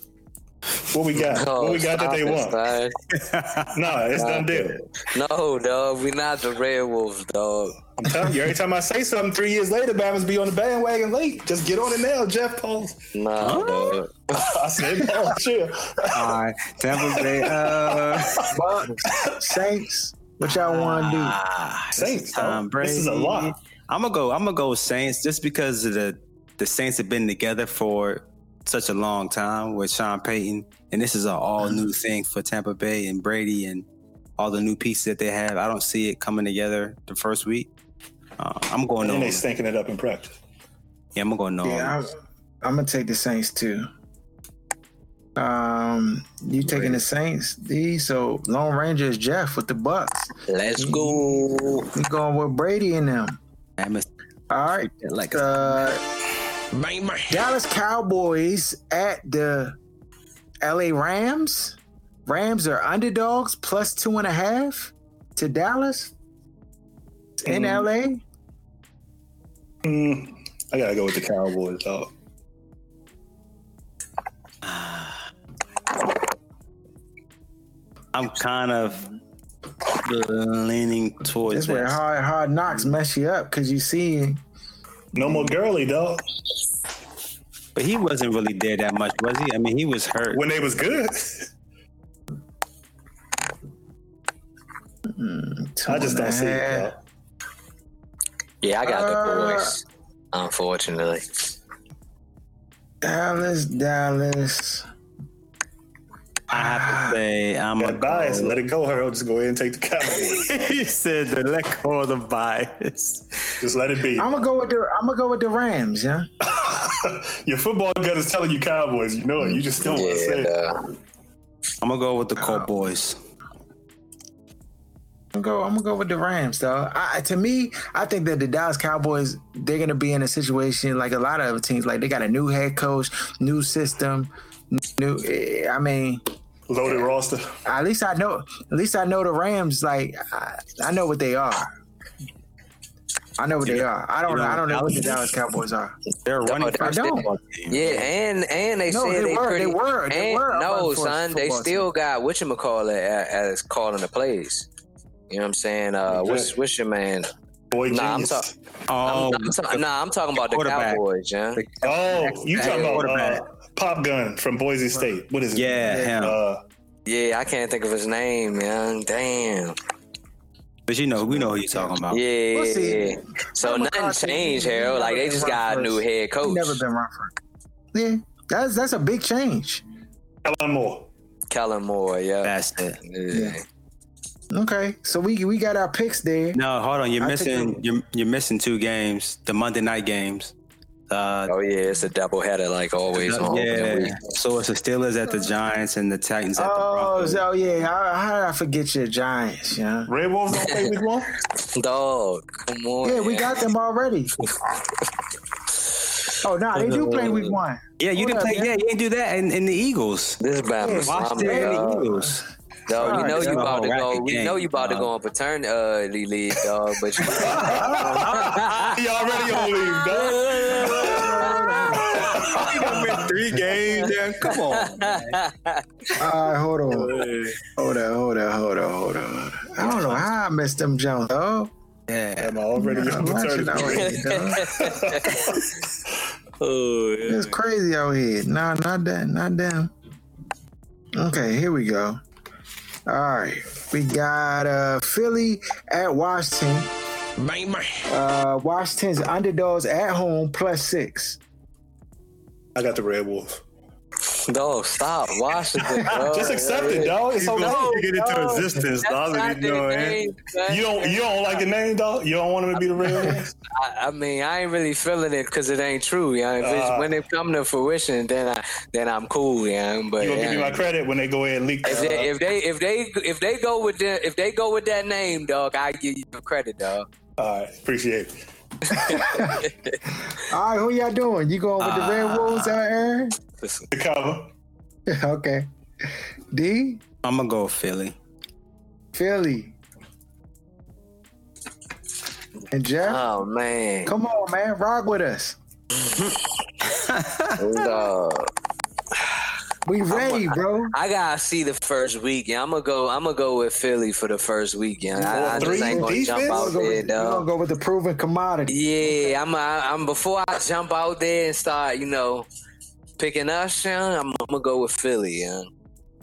What we got? Oh, what we got that they stop want? it, Nah, it's done deal. it. No, dog. We not the Red Wolves, dog. I'm telling you, every time I say something, three years later, Bama's be on the bandwagon late. Just get on it now, Jeff Pauls. No, dog. I said, no, chill. All right, Tampa Bay. Uh, Bucks, Saints. What y'all want to do? ah, Saints, Tom dog. This is a lot. I'm gonna go. I'm gonna go with Saints just because of the the Saints have been together for such a long time with Sean Payton, and this is an all new thing for Tampa Bay and Brady and all the new pieces that they have. I don't see it coming together the first week. Uh, I'm going And no. they stinking it up in practice. Yeah, I'm gonna go no. Yeah, I'm, I'm gonna take the Saints too. Um, you taking the Saints, D. So Lone Ranger is Jeff with the Bucks. Let's go. We going with Brady and them. I missed All right. like Uh, Dallas Cowboys at the LA Rams. Rams are underdogs plus two and a half to Dallas in LA. Mm, I gotta go with the Cowboys, dog. I'm kind of leaning towards That's where hard hard knocks mess you up because you see No more Gurley, though. But he wasn't really there that much, was he? I mean, he was hurt. When they was good, two I just don't see it. half. Yeah, I got Uh, the boys. Unfortunately. Dallas, Dallas. I have to say, I'm a That bias, let it go, Harold. Just go ahead and take the Cowboys. he said to let go of the bias. Just let it be. I'm gonna go with the I'm gonna go with the Rams, yeah. Your football gut is telling you Cowboys. You know it. You just don't want to say it. I'm gonna go with the Cowboys. I'm gonna go. I'm gonna go with the Rams, though. I, to me, I think that the Dallas Cowboys they're gonna be in a situation like a lot of other teams. Like they got a new head coach, new system, new. eh, I mean, Loaded roster. at least I know. At least I know the Rams. Like I, I know what they are. I know what they are. I don't. you know I don't know what the Dallas- Dallas Cowboys are. They're a running I first don't. yeah, and and they No, said they they, were, pretty. they were, they and, were no, run-first son, they football still got what you call it as calling the plays. You know what I'm saying? Uh, what's what's your man? Boy, Nah, I'm talking. Oh, I'm, ta- nah, I'm talking about the. Cowboys, yeah. Oh, you talking about quarterback. uh, Pop Gun from Boise State? What is it? yeah, him. Uh, Yeah, I can't think of his name, man. Damn. but you know, we know who you're talking about. Yeah. We'll see. So Mike nothing changed, he Harold. Like they just got a new first. head He coach. never been run for. Yeah, that's that's a big change. Kellen Moore. Kellen Moore, yeah. That's it. yeah. Okay, so we we got our picks there. No, hold on. You're I missing. You're you're missing two games. The Monday night games. Uh, Oh yeah, it's a double header like always on opening yeah. So it's the Steelers at the Giants and the Titans at the Oh, Broncos. so yeah, how, how did I forget your Giants? Yeah, Red Wolves don't play week one. Dog, come on. yeah, we got them already. Oh no, they do play week one. Yeah, you didn't Hold play. up, Yeah, you didn't do that in, in the Eagles. This Bama Washington and the. Eagles. Dog, you know you dog. about to go. Racket We game, know you about to go on paternity leave, dog. But you, He already on leave, dog. Three games. Yeah, come on. All right, hold on, hold on, hold on, hold on, hold on. I don't know how I missed them Jones. Oh, Yeah. I'm already on I'm watching paternity out here, oh, yeah. It's crazy out here. No, not that, not them. Okay, here we go. All right, we got uh Philly at Washington. Uh, Washington's underdogs at home plus six. I got the Red Wolves. Dog, stop Washington. Dog. Just accept it, dog. It's okay. get into existence, That's not the game, son. You don't you don't like the name, dog? You don't want him to be the Red Wolves? I, I mean, I ain't really feeling it because it ain't true. Yeah, if it's, Uh, when it come to fruition, then I then I'm cool. Yeah, but You gonna give me my credit when they go ahead and leak if that? they, if they if they if they go with the if they go with that name, dog, I give you the credit, dog. All right, appreciate it. All right, who y'all doing? You going with the Red Wolves, uh, Aaron? Listen, The cover. okay. D, I'm gonna go Philly. Philly, and Jeff. oh man, Come on, man, rock with us. dog. We ready, bro. I gotta see the first week. Yeah, I'm gonna go. I'm gonna go with Philly for the first week. Yeah, I, I Three just ain't gonna defense? jump out gonna, there, we're gonna go with the proven commodity. Yeah, I'm. I, I'm before I jump out there and start, you know, picking us. Yeah, I'm, I'm gonna go with Philly. Yeah.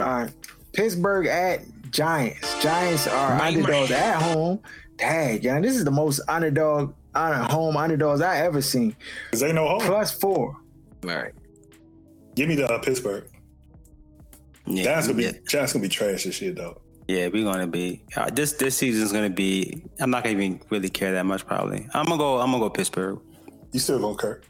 All right. Pittsburgh at Giants. Giants are underdogs at home. Dang, yeah, this is the most underdog on home underdogs I ever seen. Cause they no home. Plus four. All right. Give me the uh, Pittsburgh. Yeah, Giants gonna be yeah, Giants gonna be trash this year, though. yeah, we're gonna be uh, this this season's gonna be. I'm not gonna even really care that much. Probably. I'm gonna go. I'm gonna go Pittsburgh. You still gonna Kirk?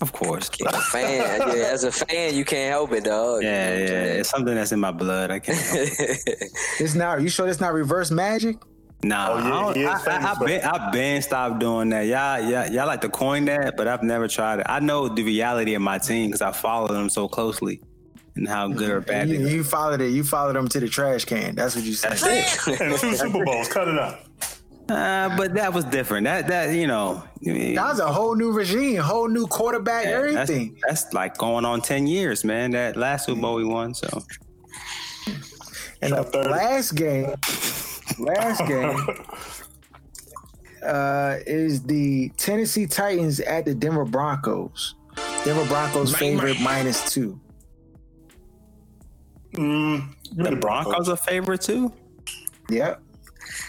Of course. A fan, yeah, as a fan, you can't help it, dog. Yeah, yeah. It's something that's in my blood. I can't. help it. It's not. You sure it's not reverse magic? Nah, Oh, yeah, I, don't- I, famous I, for I, been, I been stopped doing that. Y'all, y'all, y'all like to coin that, but I've never tried it. I know the reality of my team because I follow them so closely and how good or bad You, they you followed it. You followed them to the trash can. That's what you said. That's it. And two Super Bowls. Cut it out. Uh, but that was different. That that you know, That was a whole new regime, whole new quarterback, yeah, that's, everything. that's like going on ten years, man. That last Super Bowl we won, so And the 30. last game, last game, uh, is the Tennessee Titans at the Denver Broncos. Denver Broncos favorite minus two. Mm, the Broncos a favorite too. Yep.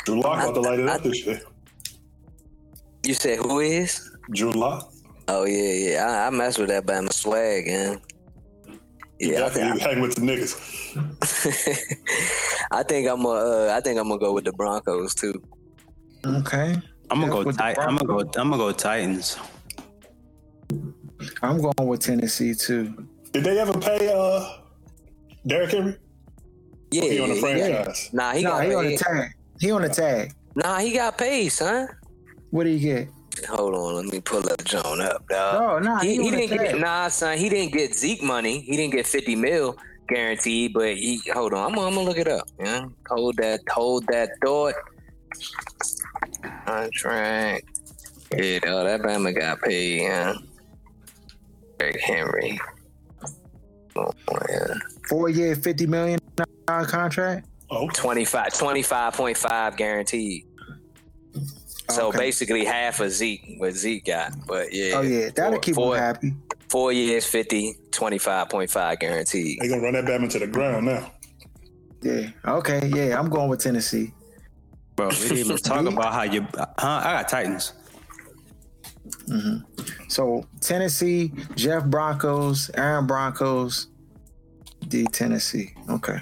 Drew Lock about to light it up this year. You said who is? Drew Lock. Oh yeah, yeah. I, I mess with that Bama swag, man. You Yeah, I definitely think, hang with the niggas. I think I'm gonna. Uh, I think I'm gonna go with the Broncos too. Okay. I'm gonna Yeah, go. with Tit- I'm gonna go. I'm gonna go Titans. I'm going with Tennessee too. Did they ever pay uh Derrick Henry? Yeah, He on the yeah, franchise. Nah, he no, got he on the tag. He on the tag. Nah, he got paid, son. What do you get? Hold on, let me pull up Joan up, dog. No, oh, no, he, he, he didn't get tag. nah, son. He didn't get Zeke money. He didn't get fifty mil guaranteed. But he hold on, I'm, gonna- I'm gonna look it up. Yeah, hold that, hold that thought. Contract. Yeah, oh, dog, that Bama got paid. Yeah, Greg Henry. Oh, yeah. Four year, fifty million dollar contract. Oh, 25, 25.5 guaranteed. So Okay. basically half of Zeke, what Zeke got. But yeah. Oh yeah, that'll four, keep four, him happy. Four years, 50, 25.5 guaranteed. They're gonna run that Bama to the ground now. Yeah. Okay. Yeah, I'm going with Tennessee. Bro, we didn't even talk about how you. Huh? I got Titans. Mm-hmm. So Tennessee, Jeff Broncos, Aaron Broncos, D Tennessee. Okay.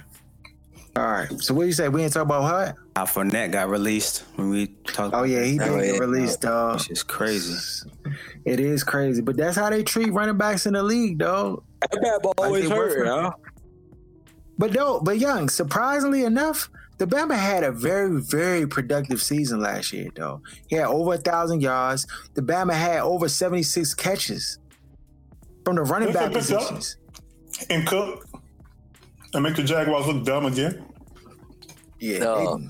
All right. So what you say? We ain't talk about what? How Fournette got released when we talked. Oh yeah, he did Oh, get yeah. released, dog. It's just crazy. It is crazy, but that's how they treat running backs in the league, dog. That ball always hurt, huh? But no, but young, surprisingly enough, the Bama had a very, very productive season last year, though. He had over a thousand yards. The Bama had over 76 catches from the running back positions. And Cook. And make the Jaguars look dumb again. Yeah. No. they-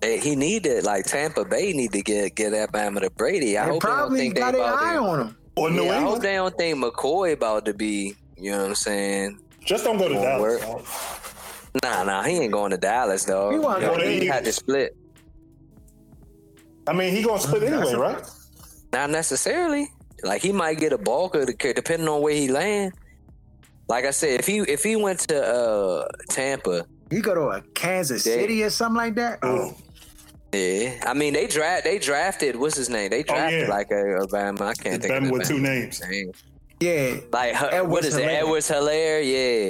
They- He needed like Tampa Bay need to get get that Bama to Brady. I They, hope they don't probably think they got an about eye to, on him. Or New yeah, I hope they don't think McCoy about to be. You know what I'm saying? Just don't go to Dallas. work. dog. Nah, nah, he ain't going to Dallas though. He wasn't You know, to he had to split. I mean, he gonna split anyway, right? Not necessarily. Like he might get a bulk of the depending on where he land. Like I said, if he if he went to uh Tampa, He go to a Kansas They- City or something like that. Oh, yeah. I mean they draft they drafted what's his name? They drafted yeah. like a Obama. I can't think Bama of with two Bama's names. name. Yeah, Like uh, what Edwards it? Helaire. Edwards Helaire?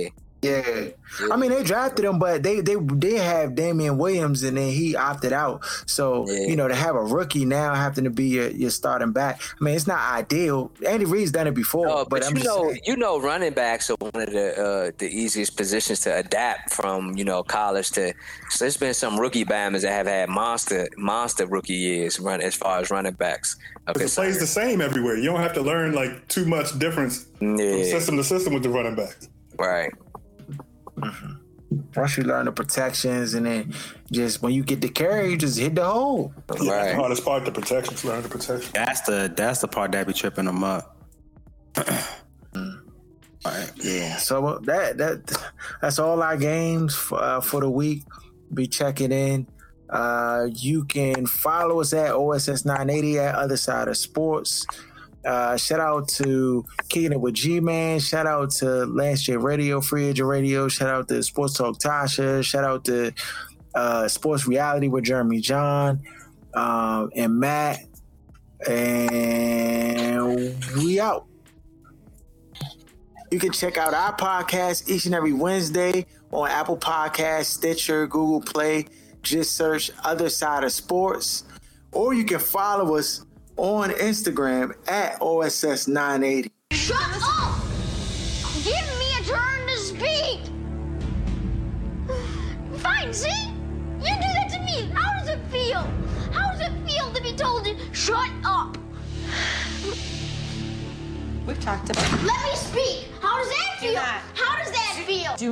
Yeah. Yeah. I mean, they drafted him, but they they did have Damien Williams, and then he opted out. So Yeah. you know, to have a rookie now having to be your, your starting back, I mean, it's not ideal. Andy Reid's done it before, No, but, but, I'm you just know, saying. you know, running backs are one of the uh, the easiest positions to adapt from. You know, college to. So there's been some rookie bammers that have had monster monster rookie years run as far as running backs. are Because it plays the same everywhere. You don't have to learn like too much difference from system to system with the running backs. right. Once you learn the protections, and then just when you get the carry, you just hit the hole. Yeah, that's the Right. hardest part, the protections, learn the protection. That's the that's the part that be tripping them up. Right. Yeah. So uh, that that that's all our games for, uh, for the week. Be checking in. Uh, you can follow us at OSS 980 at Other Side of Sports. Uh, shout out to It with G Man. Shout out to Lance J Radio, Free Agent Radio. Shout out to Sports Talk Tasha. Shout out to uh, Sports Reality with Jeremy John um, and Matt. And we out. You can check out our podcast each and every Wednesday on Apple Podcasts, Stitcher, Google Play. Just search Other Side of Sports. Or you can follow us on Instagram at OSS980. Shut up! Give me a turn to speak! Fine, see? You do that to me! How does it feel? How does it feel to be told to shut up? We've talked about Let me speak! How does that feel? How does that feel? Do